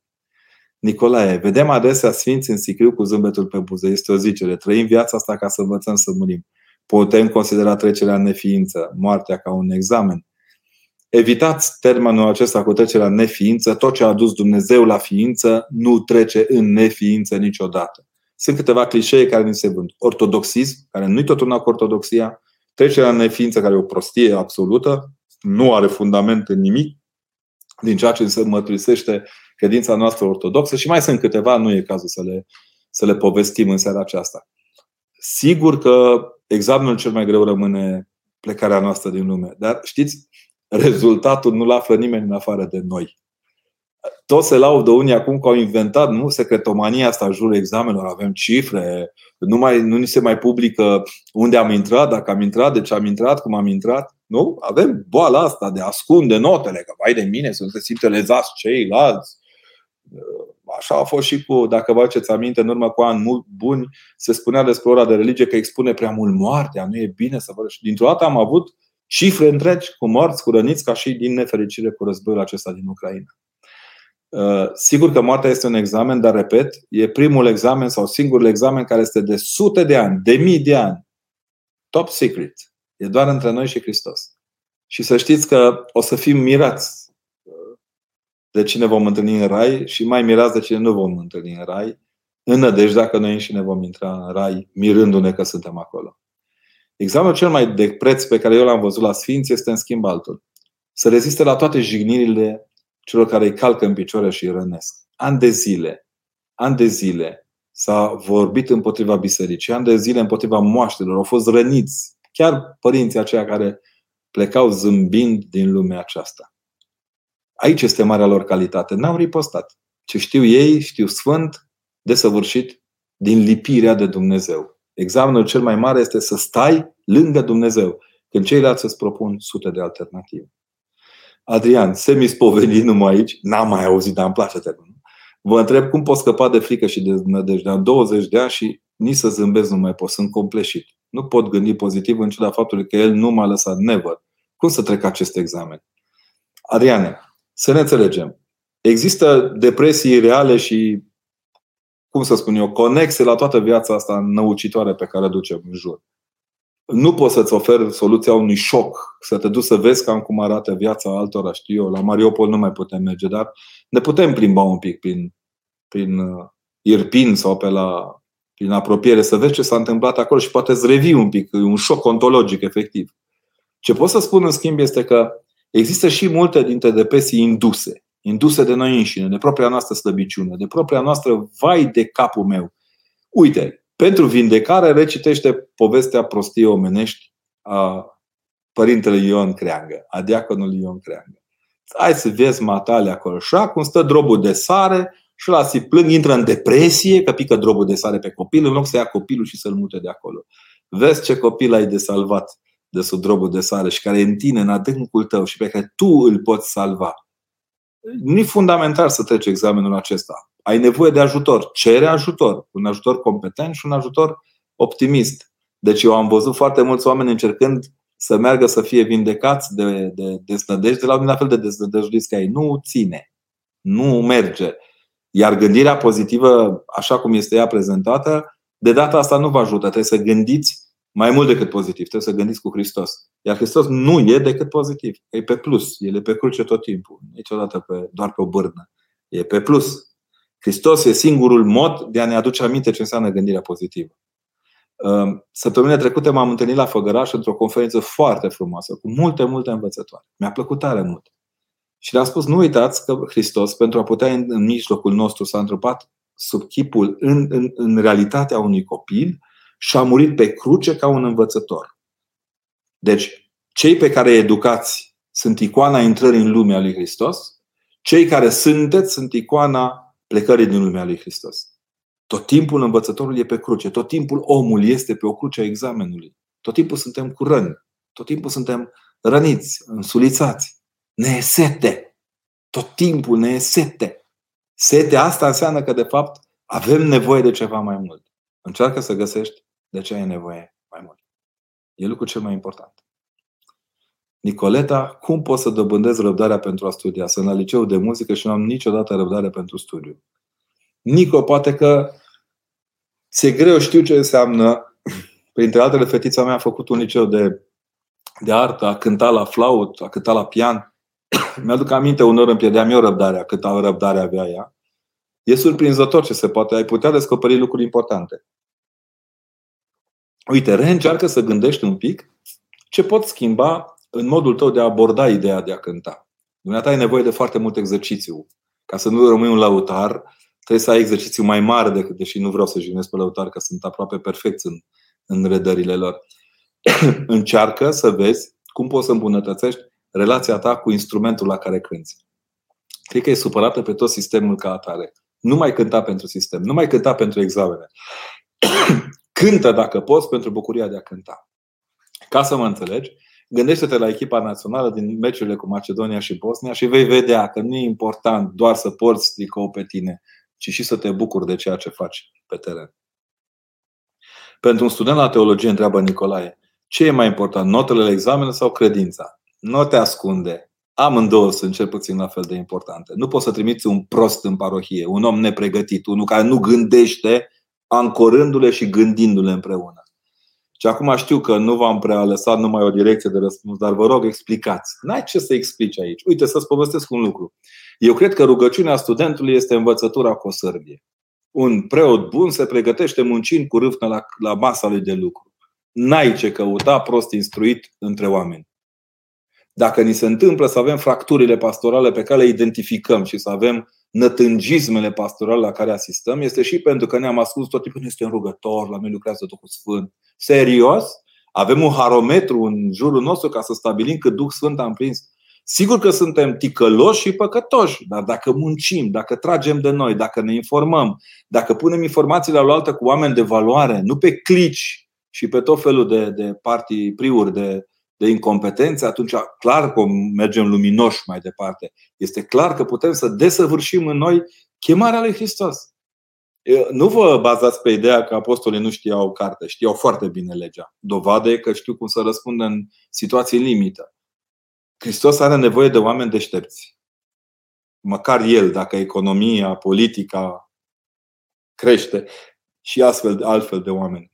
Nicolae, vedem adesea sfinți în sicriu cu zâmbetul pe buze. Este o zicere. Trăim viața asta ca să învățăm să murim. Putem considera trecerea în neființă, moartea ca un examen. Evitați termenul acesta cu trecerea în neființă. Tot ce a adus Dumnezeu la ființă nu trece în neființă niciodată. Sunt câteva clișee care ni se vând. Ortodoxism, care nu-i tot una cu ortodoxia. Trecerea în neființă, care e o prostie absolută, nu are fundament în nimic din ceea ce se mărturisește credința noastră ortodoxă și mai sunt câteva, nu e cazul să le, să le povestim în seara aceasta. Sigur că examenul cel mai greu rămâne plecarea noastră din lume, dar știți, rezultatul nu-l află nimeni în afară de noi. toți se laudă unii acum că au inventat, nu, secretomania asta în jurul examenelor, avem cifre, nu, mai, nu ni se mai publică unde am intrat, dacă am intrat, de ce am intrat, cum am intrat. Nu? Avem boala asta de ascunde notele, că vai de mine, să nu se simte lezați ceilalți. Așa a fost și cu, dacă vă aduceți aminte, în urmă cu ani buni, se spunea despre ora de religie că expune prea mult moartea, nu e bine să vă Și dintr-o dată am avut cifre întregi cu morți, cu răniți, ca și din nefericire cu războiul acesta din Ucraina. Uh, sigur că moartea este un examen, dar repet, e primul examen sau singurul examen care este de sute de ani, de mii de ani. Top secret. E doar între noi și Hristos. Și să știți că o să fim mirați uh, de cine vom întâlni în rai și mai mirați de cine nu vom întâlni în rai, în nădejde dacă noi înșine vom intra în rai, mirându-ne că suntem acolo. Examenul cel mai de preț pe care eu l-am văzut la Sfinți este în schimb altul. Să reziste la toate jignirile celor care îi calcă în picioare și îi rănesc. An de zile, an de zile s-a vorbit împotriva bisericii, an de zile împotriva moaștelor, au fost răniți, chiar părinții aceia care plecau zâmbind din lumea aceasta. Aici este marea lor calitate. N-au ripostat. Ce știu ei, știu sfânt, desăvârșit, din lipirea de Dumnezeu. Examenul cel mai mare este să stai lângă Dumnezeu, când ceilalți îți propun sute de alternative. Adrian, semi numai aici, n-am mai auzit, dar îmi place termenul. Vă întreb cum pot scăpa de frică și de nădejde. Am 20 de ani și nici să zâmbesc nu mai pot, sunt compleșit. Nu pot gândi pozitiv în ciuda faptului că el nu m-a lăsat, never. Cum să trec acest examen? Adriane, să ne înțelegem. Există depresii reale și, cum să spun eu, conexe la toată viața asta năucitoare pe care o ducem în jur nu pot să-ți ofer soluția unui șoc, să te duci să vezi cam cum arată viața altora, știu eu. La Mariupol nu mai putem merge, dar ne putem plimba un pic prin, prin uh, Irpin sau pe la, prin apropiere, să vezi ce s-a întâmplat acolo și poate îți revii un pic, un șoc ontologic, efectiv. Ce pot să spun, în schimb, este că există și multe dintre depresii induse, induse de noi înșine, de propria noastră slăbiciune, de propria noastră vai de capul meu. Uite, pentru vindecare recitește povestea prostiei omenești a părintele Ion Creangă, a diaconului Ion Creangă. Hai să vezi matale acolo. Și acum stă drobul de sare și la si plâng, intră în depresie că pică drobul de sare pe copil în loc să ia copilul și să-l mute de acolo. Vezi ce copil ai de salvat de sub drobul de sare și care e în tine, în adâncul tău și pe care tu îl poți salva. Nu e fundamental să treci examenul acesta ai nevoie de ajutor. Cere ajutor. Un ajutor competent și un ajutor optimist. Deci eu am văzut foarte mulți oameni încercând să meargă să fie vindecați de, de desnădejde la un fel de desnădejduiți ca ei. Nu ține. Nu merge. Iar gândirea pozitivă, așa cum este ea prezentată, de data asta nu vă ajută. Trebuie să gândiți mai mult decât pozitiv. Trebuie să gândiți cu Hristos. Iar Hristos nu e decât pozitiv. E pe plus. El e pe cruce tot timpul. Niciodată pe, doar pe o bârnă. E pe plus. Hristos e singurul mod de a ne aduce aminte ce înseamnă gândirea pozitivă. Săptămâna trecută m-am întâlnit la Făgăraș într-o conferință foarte frumoasă, cu multe, multe învățătoare. Mi-a plăcut tare mult. Și le-am spus, nu uitați că Hristos, pentru a putea în mijlocul nostru, s-a întrupat sub chipul, în, în, în realitatea unui copil și a murit pe cruce ca un învățător. Deci, cei pe care îi educați sunt icoana intrării în lumea lui Hristos, cei care sunteți sunt icoana plecării din lumea lui Hristos. Tot timpul învățătorul e pe cruce, tot timpul omul este pe o cruce a examenului. Tot timpul suntem cu răni, tot timpul suntem răniți, însulițați. Ne e sete. Tot timpul ne e sete. Sete asta înseamnă că, de fapt, avem nevoie de ceva mai mult. Încearcă să găsești de ce ai nevoie mai mult. E lucrul cel mai important. Nicoleta, cum pot să dobândez răbdarea pentru a studia? Sunt la liceu de muzică și nu am niciodată răbdare pentru studiu. Nico, poate că ți-e greu, știu ce înseamnă. Printre altele, fetița mea a făcut un liceu de, de artă, a cântat la flaut, a cântat la pian. Mi-aduc aminte, unor îmi pierdeam eu răbdarea, cât răbdare avea ea. E surprinzător ce se poate. Ai putea descoperi lucruri importante. Uite, reîncearcă să gândești un pic ce pot schimba în modul tău de a aborda ideea de a cânta. Dumneata ai nevoie de foarte mult exercițiu. Ca să nu rămâi un lautar, trebuie să ai exercițiu mai mare decât, deși nu vreau să jignesc pe lautar, că sunt aproape perfecți în, în redările lor. Încearcă să vezi cum poți să îmbunătățești relația ta cu instrumentul la care cânți. Cred că e supărată pe tot sistemul ca atare. Nu mai cânta pentru sistem, nu mai cânta pentru examene. Cântă, dacă poți, pentru bucuria de a cânta. Ca să mă înțelegi, gândește-te la echipa națională din meciurile cu Macedonia și Bosnia și vei vedea că nu e important doar să porți tricou pe tine, ci și să te bucuri de ceea ce faci pe teren. Pentru un student la teologie, întreabă Nicolae, ce e mai important, notele la examene sau credința? Nu te ascunde. Amândouă sunt cel puțin la fel de importante. Nu poți să trimiți un prost în parohie, un om nepregătit, unul care nu gândește, ancorându-le și gândindu-le împreună. Și acum știu că nu v-am prea lăsat numai o direcție de răspuns, dar vă rog, explicați. N-ai ce să explici aici. Uite, să-ți povestesc un lucru. Eu cred că rugăciunea studentului este învățătura cu o sărbie. Un preot bun se pregătește muncind cu râvnă la, la masa lui de lucru. N-ai ce căuta prost instruit între oameni. Dacă ni se întâmplă să avem fracturile pastorale pe care le identificăm și să avem nătângismele pastorale la care asistăm, este și pentru că ne-am ascuns tot timpul, nu este rugător, la noi lucrează Duhul Sfânt. Serios? Avem un harometru în jurul nostru ca să stabilim cât Duh Sfânt am prins. Sigur că suntem ticăloși și păcătoși, dar dacă muncim, dacă tragem de noi, dacă ne informăm, dacă punem informațiile la altă cu oameni de valoare, nu pe clici și pe tot felul de, de partii priuri, de, de incompetențe, atunci clar că mergem luminoși mai departe. Este clar că putem să desăvârșim în noi chemarea lui Hristos. Nu vă bazați pe ideea că apostolii nu știau carte, știau foarte bine legea. Dovadă e că știu cum să răspundă în situații limită. Hristos are nevoie de oameni deștepți. Măcar el, dacă economia, politica crește și astfel, altfel de oameni.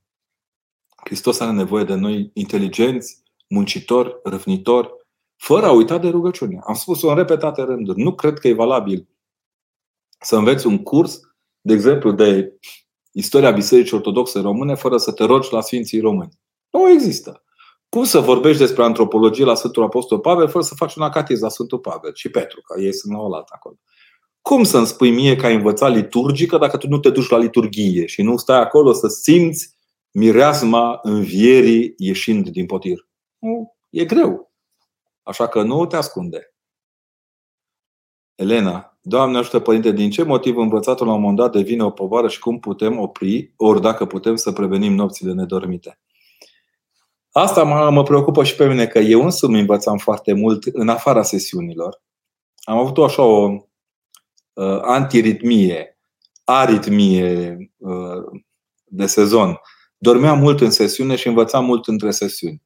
Hristos are nevoie de noi inteligenți, muncitori, răvnitori, fără a uita de rugăciune. Am spus-o în repetate rânduri. Nu cred că e valabil să înveți un curs, de exemplu, de istoria Bisericii Ortodoxe Române fără să te rogi la Sfinții Români. Nu există. Cum să vorbești despre antropologie la Sfântul Apostol Pavel fără să faci un acatiz la Sfântul Pavel și Petru, că ei sunt la oaltă acolo. Cum să-mi spui mie că ai învățat liturgică dacă tu nu te duci la liturghie și nu stai acolo să simți mireasma învierii ieșind din potir? Nu, e greu. Așa că nu te ascunde. Elena, Doamne ajută, Părinte, din ce motiv învățatul la un moment dat devine o povară și cum putem opri, ori dacă putem să prevenim nopțile nedormite? Asta mă, mă preocupă și pe mine, că eu însumi învățam foarte mult în afara sesiunilor. Am avut așa o uh, antiritmie, aritmie uh, de sezon. Dormeam mult în sesiune și învățam mult între sesiuni.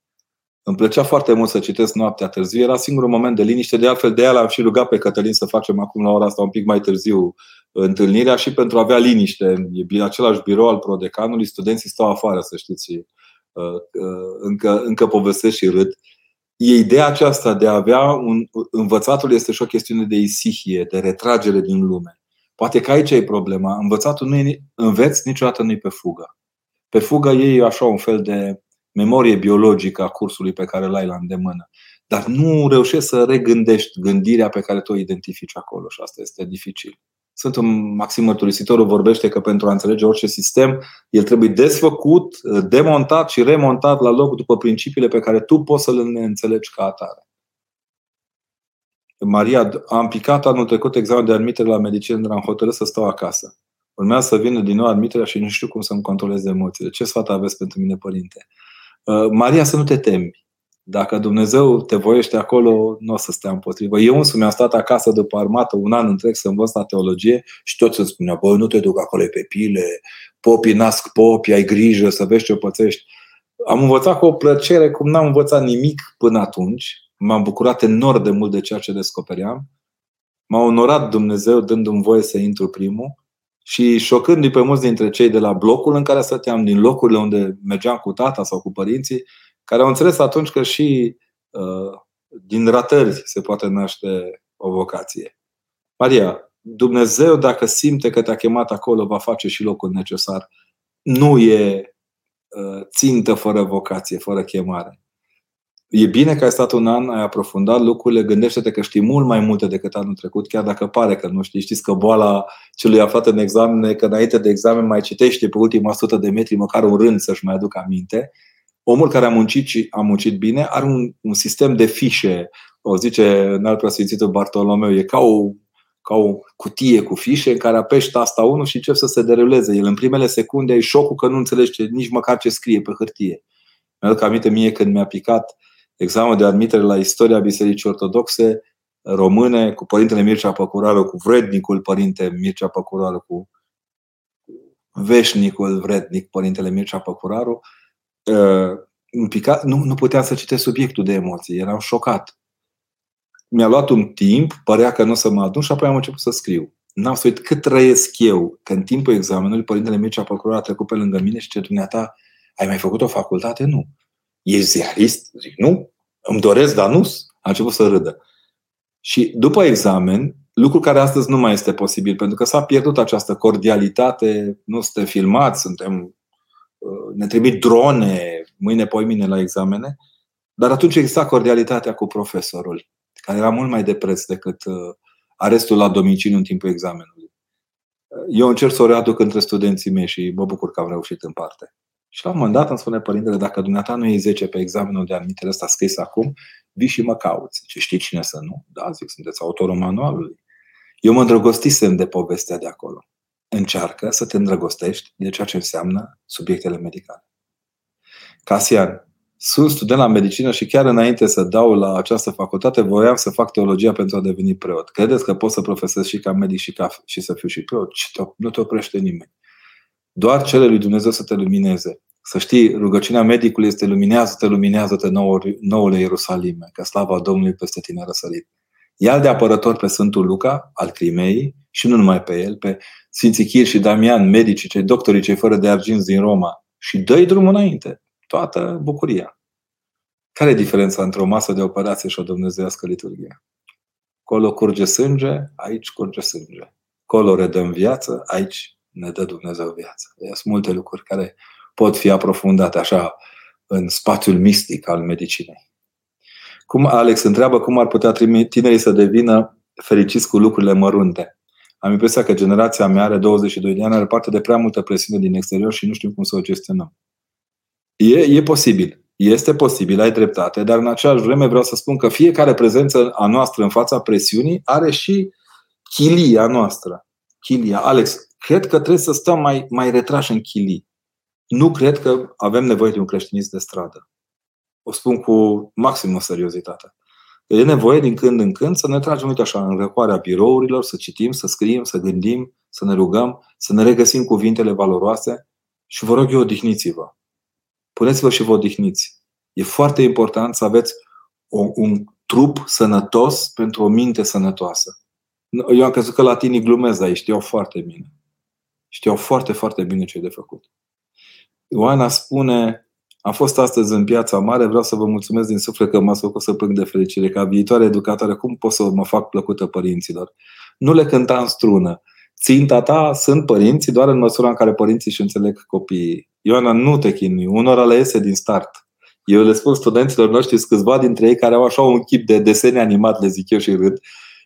Îmi plăcea foarte mult să citesc noaptea târziu. Era singurul moment de liniște. De altfel, de aia l-am și rugat pe Cătălin să facem acum la ora asta un pic mai târziu întâlnirea și pentru a avea liniște. E același birou al prodecanului, studenții stau afară, să știți, uh, uh, încă, încă povestesc și râd. E ideea aceasta de a avea un. Învățatul este și o chestiune de isihie, de retragere din lume. Poate că aici e problema. Învățatul nu e, înveți niciodată nu e pe fugă. Pe fugă e așa un fel de memorie biologică a cursului pe care l-ai la îndemână. Dar nu reușești să regândești gândirea pe care tu o identifici acolo și asta este dificil. Sunt un Maxim Mărturisitorul vorbește că pentru a înțelege orice sistem, el trebuie desfăcut, demontat și remontat la loc după principiile pe care tu poți să le înțelegi ca atare. Maria, am picat anul trecut examen de admitere la medicină, dar am hotărât să stau acasă. Urmează să vină din nou admiterea și nu știu cum să-mi controlez emoțiile. Ce sfat aveți pentru mine, părinte? Uh, Maria, să nu te temi. Dacă Dumnezeu te voiește acolo, nu o să stea împotrivă. Eu însumi am stat acasă după armată un an întreg să învăț la teologie și toți îmi spuneau, băi, nu te duc acolo pe pile, popii nasc popi, ai grijă să vezi ce o pățești. Am învățat cu o plăcere cum n-am învățat nimic până atunci. M-am bucurat enorm de mult de ceea ce descopeream. M-a onorat Dumnezeu dându-mi voie să intru primul și șocându-i pe mulți dintre cei de la blocul în care stăteam, din locurile unde mergeam cu tata sau cu părinții, care au înțeles atunci că și uh, din ratări se poate naște o vocație. Maria, Dumnezeu, dacă simte că te-a chemat acolo, va face și locul necesar. Nu e uh, țintă fără vocație, fără chemare. E bine că ai stat un an, ai aprofundat lucrurile, gândește-te că știi mult mai multe decât anul trecut, chiar dacă pare că nu știi. Știți că boala celui aflat în examen că înainte de examen mai citește pe ultima sută de metri măcar un rând să-și mai aducă aminte. Omul care a muncit și a muncit bine are un, un sistem de fișe, o zice în alt preasfințitul Bartolomeu, e ca o, ca o cutie cu fișe în care apeși tasta 1 și încep să se deruleze. El în primele secunde ai șocul că nu înțelegi nici măcar ce scrie pe hârtie. Mi-aduc aminte mie când mi-a picat examenul de admitere la istoria Bisericii Ortodoxe române cu părintele Mircea Păcuraru, cu vrednicul părinte Mircea Păcuraru, cu veșnicul vrednic părintele Mircea Păcuraru, picat, nu, nu puteam să citesc subiectul de emoții, eram șocat. Mi-a luat un timp, părea că nu o să mă adun și apoi am început să scriu. N-am să uit cât trăiesc eu, că în timpul examenului părintele Mircea Păcuraru a trecut pe lângă mine și ce dumneata, ai mai făcut o facultate? Nu. Ești ziarist? Zic, nu. Îmi doresc, dar nu. A început să râdă. Și după examen, lucru care astăzi nu mai este posibil, pentru că s-a pierdut această cordialitate, nu suntem filmați, suntem, uh, ne trimit drone mâine, mine la examene, dar atunci exista cordialitatea cu profesorul, care era mult mai de preț decât uh, arestul la domiciliu în timpul examenului. Eu încerc să o readuc între studenții mei și mă bucur că am reușit în parte. Și la un moment dat îmi spune părintele, dacă dumneata nu e 10 pe examenul de admitere ăsta scris acum, vii și mă cauți. Ce știi cine să nu? Da, zic, sunteți autorul manualului. Eu mă îndrăgostisem de povestea de acolo. Încearcă să te îndrăgostești de ceea ce înseamnă subiectele medicale. Casian, sunt student la medicină și chiar înainte să dau la această facultate, voiam să fac teologia pentru a deveni preot. Credeți că pot să profesez și ca medic și, ca, și să fiu și preot? Nu te oprește nimeni. Doar cele lui Dumnezeu să te lumineze. Să știi, rugăciunea medicului este luminează-te, luminează-te noul, noul Ierusalime, că slava Domnului peste tine a răsărit. ia de apărător pe Sfântul Luca, al Crimei, și nu numai pe el, pe Sfinții Chir și Damian, medicii, cei doctorii, cei fără de argint din Roma, și dă drumul înainte. Toată bucuria. Care e diferența între o masă de operație și o dumnezeiască liturghie? Colo curge sânge, aici curge sânge. Colo redăm viață, aici ne dă Dumnezeu viață. Sunt multe lucruri care pot fi aprofundate așa în spațiul mistic al medicinei. Cum Alex întreabă cum ar putea tinerii să devină fericiți cu lucrurile mărunte. Am impresia că generația mea are 22 de ani, are parte de prea multă presiune din exterior și nu știm cum să o gestionăm. E, e posibil. Este posibil, ai dreptate, dar în aceeași vreme vreau să spun că fiecare prezență a noastră în fața presiunii are și chilia noastră. Chilia. Alex, cred că trebuie să stăm mai, mai retrași în chilii. Nu cred că avem nevoie de un creștinism de stradă. O spun cu maximă seriozitate. E nevoie din când în când să ne tragem, uite așa, în răcoarea birourilor, să citim, să scriem, să gândim, să ne rugăm, să ne regăsim cuvintele valoroase și vă rog eu, odihniți-vă. Puneți-vă și vă odihniți. E foarte important să aveți un trup sănătos pentru o minte sănătoasă. Eu am crezut că latinii glumesc, dar ei știau foarte bine. Știau foarte, foarte bine ce e de făcut. Ioana spune, am fost astăzi în piața mare, vreau să vă mulțumesc din suflet că m-ați făcut să plâng de fericire. Ca viitoare educatoare, cum pot să mă fac plăcută părinților? Nu le cânta în strună. Ținta ta sunt părinții doar în măsura în care părinții își înțeleg copiii. Ioana, nu te chinui. Unora le iese din start. Eu le spun studenților noștri, câțiva dintre ei care au așa un chip de desene animat, le zic eu și râd,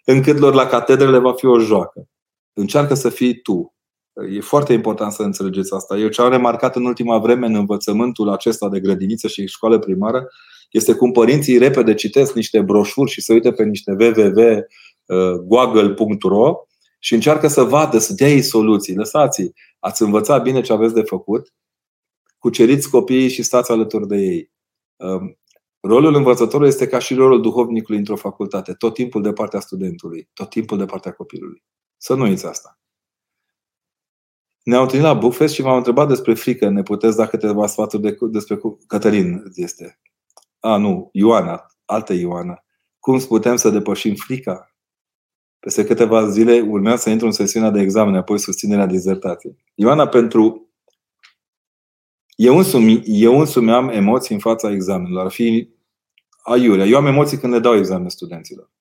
încât lor la catedrele va fi o joacă. Încearcă să fii tu. E foarte important să înțelegeți asta. Eu ce am remarcat în ultima vreme în învățământul acesta de grădiniță și școală primară este cum părinții repede citesc niște broșuri și se uită pe niște www.google.ro uh, și încearcă să vadă, să dea ei soluții. Lăsați ați învățat bine ce aveți de făcut, cuceriți copiii și stați alături de ei. Um, rolul învățătorului este ca și rolul duhovnicului într-o facultate, tot timpul de partea studentului, tot timpul de partea copilului. Să nu uiți asta. Ne-am întâlnit la Bookfest și m-am întrebat despre frică. Ne puteți da câteva sfaturi de, despre Cătălin este. A, nu, Ioana, altă Ioana. Cum putem să depășim frica? Peste câteva zile urmează să intru în sesiunea de examen, apoi susținerea dizertației. Ioana, pentru... Eu însumi, eu însumi am emoții în fața examenelor. Ar fi aiurea. Eu am emoții când le dau examen studenților.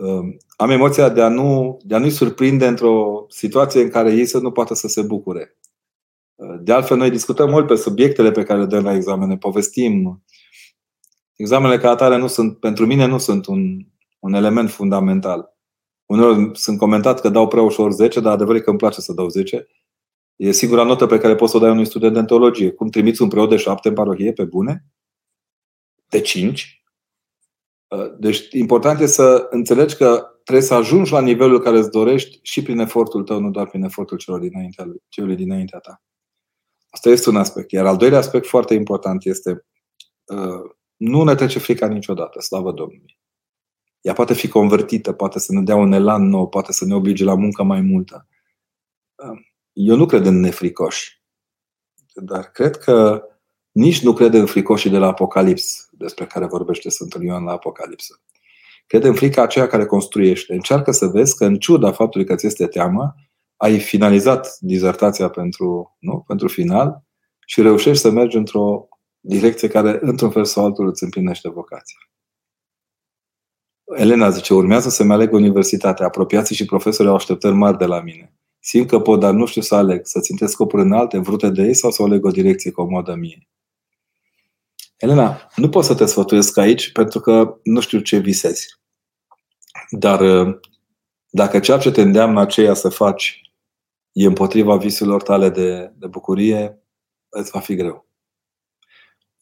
Um, am emoția de a, nu, de a nu-i surprinde într-o situație în care ei să nu poată să se bucure. Uh, de altfel, noi discutăm mult pe subiectele pe care le dăm la examene, povestim. Examenele ca atare nu sunt, pentru mine nu sunt un, un element fundamental. Uneori sunt comentat că dau prea ușor 10, dar adevărul că îmi place să dau 10. E singura notă pe care poți să o dai unui student de teologie. Cum trimiți un preot de 7 în parohie pe bune? De 5? Uh, deci important e să înțelegi că trebuie să ajungi la nivelul care îți dorești și prin efortul tău, nu doar prin efortul celor dinaintea, celui dinaintea ta. Asta este un aspect. Iar al doilea aspect foarte important este uh, nu ne trece frica niciodată, slavă Domnului. Ea poate fi convertită, poate să ne dea un elan nou, poate să ne oblige la muncă mai multă. Uh, eu nu cred în nefricoși, dar cred că nici nu cred în fricoșii de la Apocalips, despre care vorbește Sfântul Ioan la Apocalipsă. Cred în frica aceea care construiește. Încearcă să vezi că, în ciuda faptului că ți este teamă, ai finalizat dizertația pentru, nu? pentru final și reușești să mergi într-o direcție care, într-un fel sau altul, îți împlinește vocația. Elena zice, urmează să-mi aleg universitatea. Apropiații și profesorii au așteptări mari de la mine. Simt că pot, dar nu știu să aleg. Să țintesc scopuri înalte, vrute de ei, sau să aleg o direcție comodă mie. Elena, nu pot să te sfătuiesc aici pentru că nu știu ce visezi. Dar uh, dacă ceea ce te îndeamnă aceea să faci e împotriva visurilor tale de, de bucurie, îți va fi greu.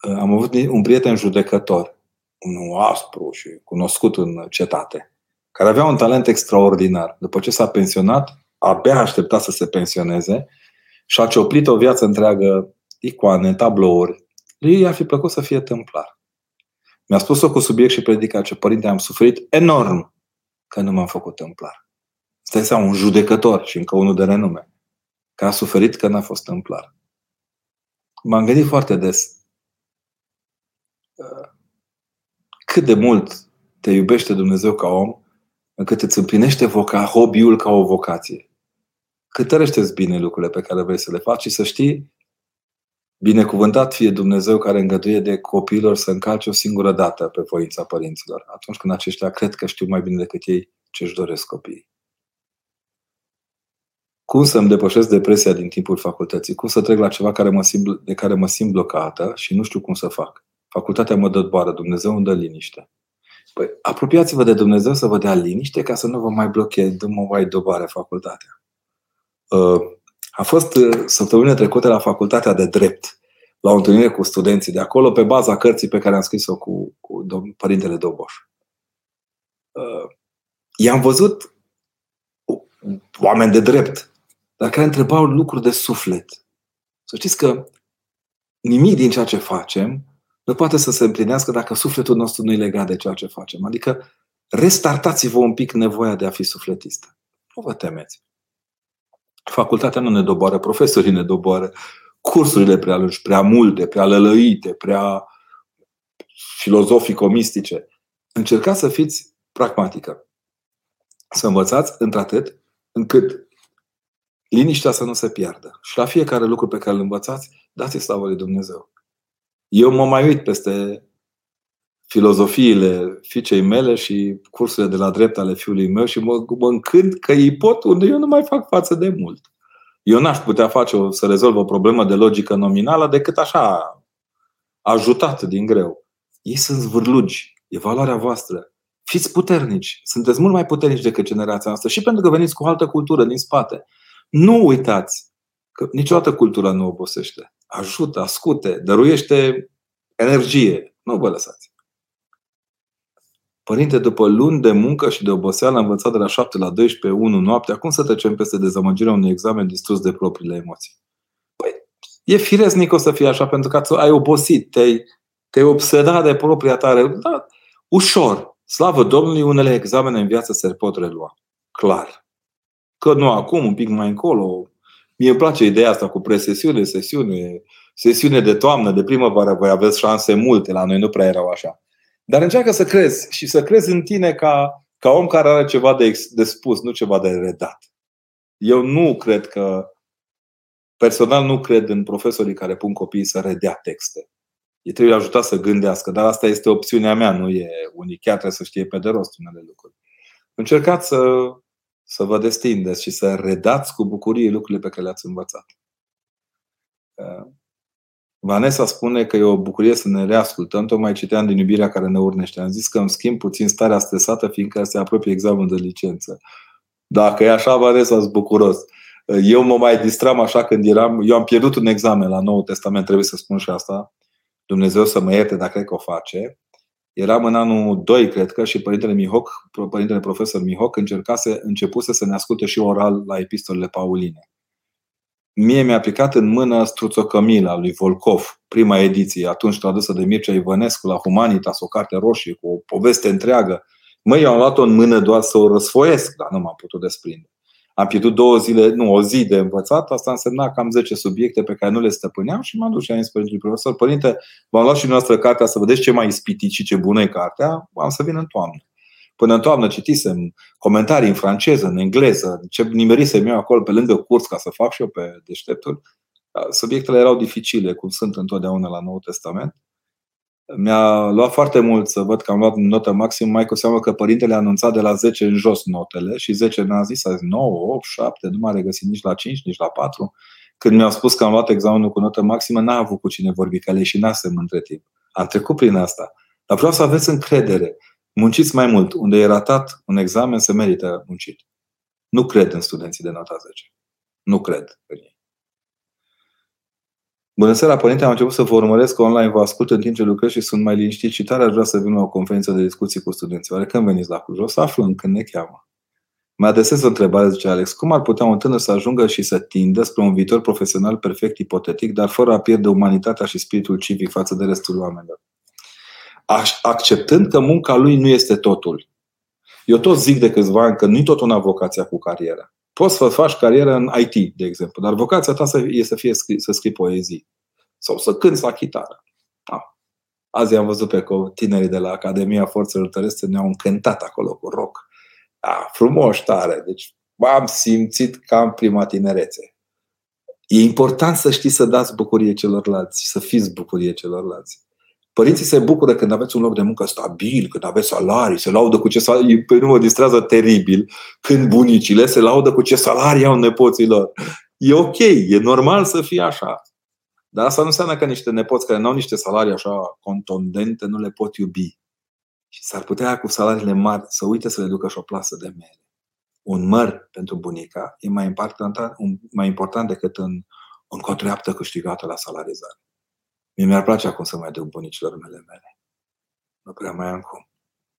Uh, am avut un prieten judecător, un aspru și cunoscut în cetate, care avea un talent extraordinar. După ce s-a pensionat, abia aștepta să se pensioneze și a cioplit o viață întreagă icoane, tablouri. Lui i-ar fi plăcut să fie templar. Mi-a spus-o cu subiect și predica ce părinte am suferit enorm că nu m-am făcut templar. Stai seama, un judecător și încă unul de renume, că a suferit că n-a fost templar. M-am gândit foarte des uh, cât de mult te iubește Dumnezeu ca om, încât îți împlinește voca, hobby-ul ca o vocație. Cântărește-ți bine lucrurile pe care vrei să le faci și să știi Binecuvântat fie Dumnezeu care îngăduie de copiilor să încalce o singură dată pe voința părinților, atunci când aceștia cred că știu mai bine decât ei ce își doresc copiii. Cum să-mi depășesc depresia din timpul facultății? Cum să trec la ceva care mă simt, de care mă simt blocată și nu știu cum să fac? Facultatea mă dă boară, Dumnezeu îmi dă liniște. Păi, apropiați-vă de Dumnezeu să vă dea liniște ca să nu vă mai blocheze, nu mă mai doboare facultatea. Uh, a fost uh, săptămâna trecută la facultatea de drept, la o întâlnire cu studenții de acolo, pe baza cărții pe care am scris-o cu, cu domn, părintele Doboș. Uh, i-am văzut oameni de drept, dar care întrebau lucruri de suflet. Să știți că nimic din ceea ce facem nu poate să se împlinească dacă sufletul nostru nu e legat de ceea ce facem. Adică restartați-vă un pic nevoia de a fi sufletistă. Nu vă temeți. Facultatea nu ne doboară, profesorii ne doboară, cursurile prea lungi, prea multe, prea lălăite, prea filozofico-mistice. Încercați să fiți pragmatică. Să învățați într-atât încât liniștea să nu se piardă. Și la fiecare lucru pe care îl învățați, dați slavă lui Dumnezeu. Eu mă mai uit peste filozofiile fiicei mele și cursurile de la drept ale fiului meu și mă, mă încânt că ei pot unde eu nu mai fac față de mult. Eu n-aș putea face o, să rezolv o problemă de logică nominală decât așa ajutat din greu. Ei sunt zvârlugi. E valoarea voastră. Fiți puternici. Sunteți mult mai puternici decât generația noastră și pentru că veniți cu o altă cultură din spate. Nu uitați că niciodată cultura nu obosește. Ajută, ascute, dăruiește energie. Nu vă lăsați. Părinte, după luni de muncă și de oboseală, am învățat de la 7 la 12, 1 noaptea, cum să trecem peste dezamăgirea unui examen distrus de propriile emoții? Păi, e firesc, Nico, să fie așa, pentru că ați obosit, te-ai, te-ai obsedat de propria tare. Da, ușor. Slavă Domnului, unele examene în viață se pot relua. Clar. Că nu acum, un pic mai încolo. Mie îmi place ideea asta cu presesiune, sesiune, sesiune de toamnă, de primăvară, voi aveți șanse multe, la noi nu prea erau așa. Dar încearcă să crezi și să crezi în tine ca, ca om care are ceva de, de spus, nu ceva de redat. Eu nu cred că, personal nu cred în profesorii care pun copiii să redea texte. Ei trebuie ajutat să gândească, dar asta este opțiunea mea, nu e unic. Chiar trebuie să știe pe de rost unele lucruri. Încercați să, să vă destindeți și să redați cu bucurie lucrurile pe care le-ați învățat. Vanessa spune că e o bucurie să ne reascultăm. Tocmai citeam din iubirea care ne urnește. Am zis că îmi schimb puțin starea stresată, fiindcă se apropie examenul de licență. Dacă e așa, Vanessa, sunt bucuros. Eu mă mai distram așa când eram... Eu am pierdut un examen la Noul Testament, trebuie să spun și asta. Dumnezeu să mă ierte, dar cred că o face. Eram în anul 2, cred că, și părintele Mihoc, părintele profesor Mihoc, încercase, începuse să ne asculte și oral la epistolele Pauline. Mie mi-a aplicat în mână Struțocămila lui Volkov, prima ediție, atunci tradusă de Mircea Ivănescu la Humanitas, o carte roșie cu o poveste întreagă. Măi, eu am luat-o în mână doar să o răsfoiesc, dar nu m-am putut desprinde. Am pierdut două zile, nu, o zi de învățat, asta însemna cam 10 subiecte pe care nu le stăpâneam și m-am dus și am zis părintele profesor, părinte, v-am luat și noastră cartea să vedeți ce mai ispitit și ce bună e cartea, am să vin în toamnă. Până în toamnă citisem comentarii în franceză, în engleză, ce nimerisem eu acolo pe lângă curs ca să fac și eu pe deșteptul. Subiectele erau dificile, cum sunt întotdeauna la Noul Testament. Mi-a luat foarte mult să văd că am luat notă maxim, mai cu seamă că părintele a anunțat de la 10 în jos notele și 10 n-a zis, a zis 9, 8, 7, nu m-a regăsit nici la 5, nici la 4. Când mi-au spus că am luat examenul cu notă maximă, n-a avut cu cine vorbi, că le și nasem între timp. Am trecut prin asta. Dar vreau să aveți încredere. Munciți mai mult. Unde e ratat un examen, se merită muncit. Nu cred în studenții de nota 10. Nu cred în ei. Bună seara, părinte. Am început să vă urmăresc online, vă ascult în timp ce lucrez și sunt mai liniștit și tare aș vrea să vin la o conferință de discuții cu studenții. Oare când veniți la Cluj? O să aflăm când ne cheamă. Mă adresez o întrebare, zice Alex. Cum ar putea un tânăr să ajungă și să tindă spre un viitor profesional perfect ipotetic, dar fără a pierde umanitatea și spiritul civic față de restul oamenilor? Acceptând că munca lui nu este totul. Eu tot zic de câțiva ani că nu-i tot una vocația cu carieră. Poți să faci carieră în IT, de exemplu, dar vocația ta e să fie să scrii poezii sau să cânți la chitară. Ah. Azi am văzut pe tinerii de la Academia Forțelor Terestre ne-au încântat acolo cu rock. Ah, frumos, tare. Deci am simțit ca în prima tinerețe. E important să știi să dați bucurie celorlalți, să fiți bucurie celorlalți. Părinții se bucură când aveți un loc de muncă stabil, când aveți salarii, se laudă cu ce salarii, pe nu mă distrează teribil, când bunicile se laudă cu ce salarii au nepoților. E ok, e normal să fie așa. Dar asta nu înseamnă că niște nepoți care nu au niște salarii așa contundente nu le pot iubi. Și s-ar putea cu salariile mari să uite să le ducă și o plasă de mere. Un măr pentru bunica e mai important, mai important decât în, în cotreaptă câștigată la salarizare. Mie mi-ar place acum să mai duc bunicilor mele mere. Nu prea mai am cum.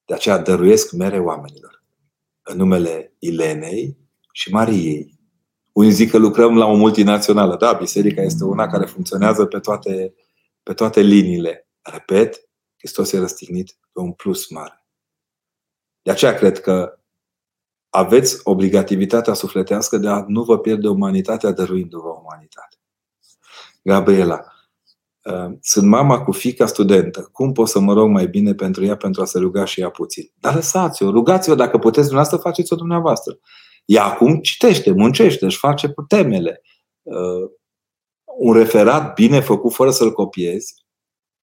De aceea dăruiesc mere oamenilor. În numele Ilenei și Mariei. Unii zic că lucrăm la o multinațională. Da, biserica este una care funcționează pe toate, pe toate liniile. Repet, Hristos e răstignit pe un plus mare. De aceea cred că aveți obligativitatea sufletească de a nu vă pierde umanitatea dăruindu-vă umanitate. Gabriela, Ehm, sunt mama cu fica studentă. Cum pot să mă rog mai bine pentru ea pentru a se ruga și ea puțin? Dar lăsați-o, rugați-o dacă puteți dumneavoastră, faceți-o dumneavoastră. Ea acum citește, muncește, își face temele. Ehm, un referat bine făcut fără să-l copiezi,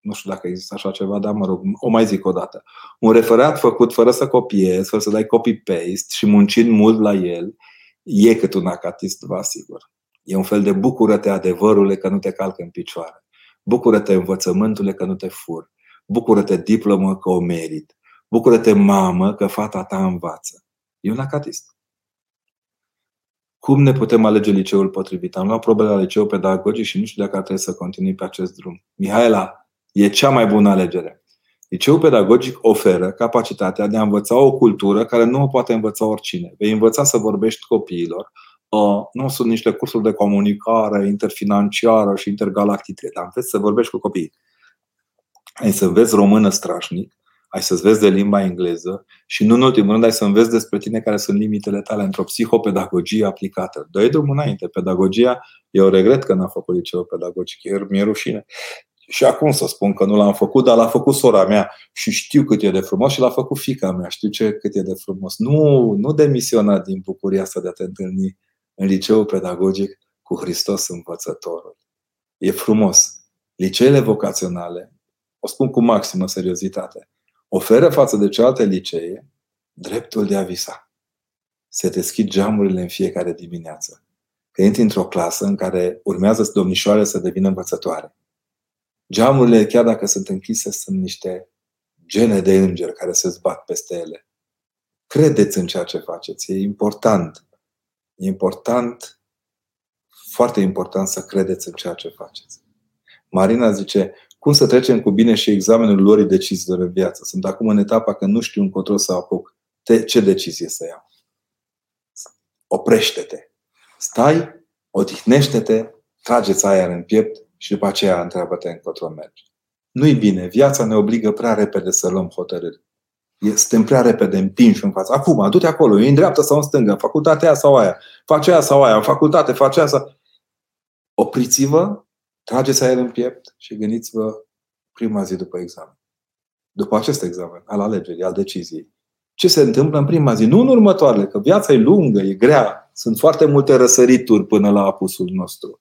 nu știu dacă există așa ceva, dar mă rog, o mai zic o dată. Un referat făcut fără să copiezi, fără să dai copy-paste și muncind mult la el, e cât un acatist, vă asigur. E un fel de bucură-te adevărule că nu te calcă în picioare. Bucură-te învățământule că nu te fur. Bucură-te diplomă că o merit. Bucură-te mamă că fata ta învață. E un acatist. Cum ne putem alege liceul potrivit? Am luat probele la liceu pedagogic și nu știu dacă ar trebui să continui pe acest drum. Mihaela, e cea mai bună alegere. Liceul pedagogic oferă capacitatea de a învăța o cultură care nu o poate învăța oricine. Vei învăța să vorbești copiilor, nu sunt niște cursuri de comunicare interfinanciară și intergalactice, dar înveți să vorbești cu copiii. Ai să înveți română strașnic, ai să înveți de limba engleză și, nu în ultimul rând, ai să înveți despre tine care sunt limitele tale într-o psihopedagogie aplicată. Dă-i drumul înainte. Pedagogia, eu regret că n-am făcut liceu pedagogic, mi-e rușine. Și acum să spun că nu l-am făcut, dar l-a făcut sora mea și știu cât e de frumos și l-a făcut fica mea, știu ce cât e de frumos. Nu, nu demisiona din bucuria asta de a te întâlni în liceul pedagogic cu Hristos învățătorul. E frumos. Liceele vocaționale, o spun cu maximă seriozitate, oferă față de cealaltă licee dreptul de a visa. Se deschid geamurile în fiecare dimineață. Că intri într-o clasă în care urmează domnișoare să devină învățătoare. Geamurile, chiar dacă sunt închise, sunt niște gene de îngeri care se zbat peste ele. Credeți în ceea ce faceți, e important. E important, foarte important să credeți în ceea ce faceți. Marina zice, cum să trecem cu bine și examenul lor deciziilor în viață. Sunt acum în etapa că nu știu încotro să apuc. Te, ce decizie să iau? Oprește-te. Stai, odihnește-te, trageți aer în piept și după aceea întreabă-te încotro mergi. Nu-i bine. Viața ne obligă prea repede să luăm hotărâri. Suntem prea repede împinși în față. Acum, du-te acolo, e în dreapta sau în stângă, facultatea aia sau aia, face aia sau aia, în facultate, face aia sau... Opriți-vă, trageți aer în piept și gândiți-vă prima zi după examen. După acest examen, al alegerii, al deciziei. Ce se întâmplă în prima zi? Nu în următoarele, că viața e lungă, e grea. Sunt foarte multe răsărituri până la apusul nostru.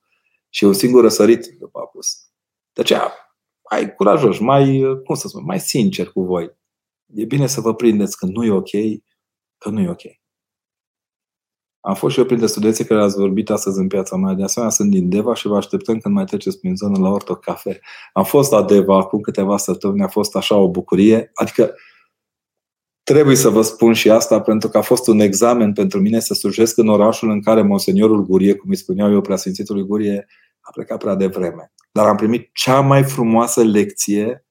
Și un singur răsărit după apus. De aceea, mai curajoși, mai, cum să spun, mai sincer cu voi. E bine să vă prindeți când nu e ok, că nu e ok. Am fost și eu printre studenții care ați vorbit astăzi în piața mea. De asemenea, sunt din Deva și vă așteptăm când mai treceți prin zonă la Orto Cafe. Am fost la Deva acum câteva săptămâni, a fost așa o bucurie. Adică trebuie să vă spun și asta pentru că a fost un examen pentru mine să slujesc în orașul în care Monseniorul Gurie, cum îi spuneau eu, preasfințitul Gurie, a plecat prea devreme. Dar am primit cea mai frumoasă lecție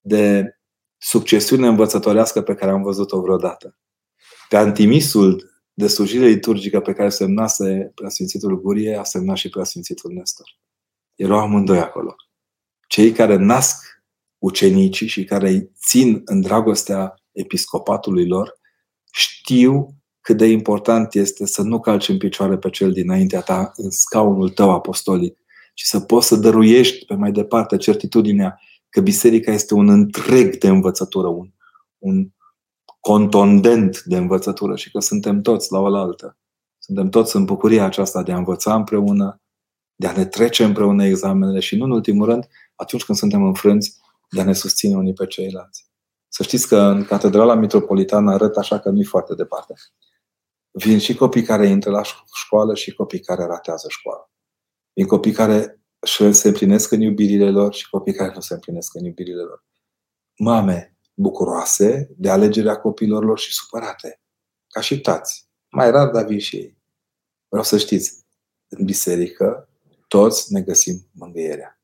de succesiune învățătorească pe care am văzut-o vreodată. Pe antimisul de slujire liturgică pe care semnase preasfințitul Gurie, a semnat și preasfințitul Nestor. Erau amândoi acolo. Cei care nasc ucenicii și care îi țin în dragostea episcopatului lor, știu cât de important este să nu calci în picioare pe cel dinaintea ta în scaunul tău apostolic, ci să poți să dăruiești pe mai departe certitudinea că biserica este un întreg de învățătură, un, un contondent de învățătură și că suntem toți la oaltă. Suntem toți în bucuria aceasta de a învăța împreună, de a ne trece împreună examenele și, nu în ultimul rând, atunci când suntem înfrânți, de a ne susține unii pe ceilalți. Să știți că în Catedrala Metropolitană arăt așa că nu-i foarte departe. Vin și copii care intră la școală și copii care ratează școala. Vin copii care se împlinesc în iubirile lor și copii care nu se împlinesc în iubirile lor. Mame bucuroase de alegerea copiilor lor și supărate, ca și tați. Mai rar, dar vin și ei. Vreau să știți, în biserică toți ne găsim mângâierea.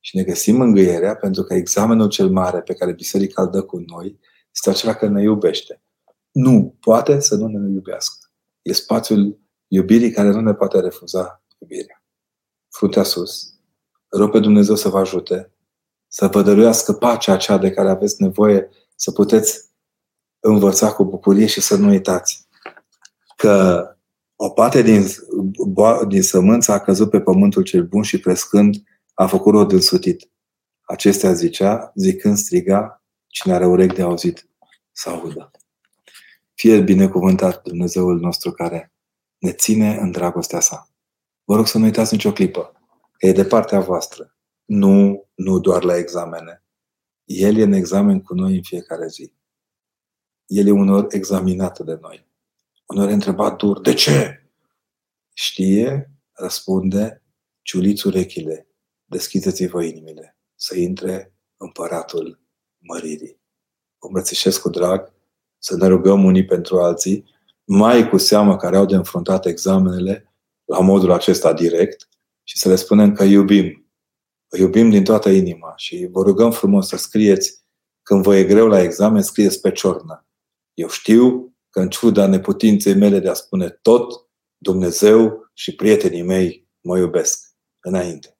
Și ne găsim mângâierea pentru că examenul cel mare pe care biserica îl dă cu noi este acela că ne iubește. Nu poate să nu ne iubească. E spațiul iubirii care nu ne poate refuza iubirea. Fruntea sus. Rog pe Dumnezeu să vă ajute să vă dăruiască pacea aceea de care aveți nevoie să puteți învăța cu bucurie și să nu uitați că o parte din, din sămânță a căzut pe pământul cel bun și crescând a făcut rod însutit. Acestea zicea, zicând striga, cine are urechi de auzit, să audă. Fie binecuvântat Dumnezeul nostru care ne ține în dragostea sa. Vă rog să nu uitați nicio clipă, că e de partea voastră. Nu, nu doar la examene. El e în examen cu noi în fiecare zi. El e unor examinat de noi. Unor e întrebat dur, de ce? Știe, răspunde, ciuliți urechile, deschideți-vă inimile, să intre împăratul măririi. Vă îmbrățișez cu drag, să ne rugăm unii pentru alții, mai cu seamă care au de înfruntat examenele la modul acesta direct și să le spunem că iubim. Vă iubim din toată inima și vă rugăm frumos să scrieți când vă e greu la examen, scrieți pe ciornă. Eu știu că în ciuda neputinței mele de a spune tot, Dumnezeu și prietenii mei mă iubesc. Înainte.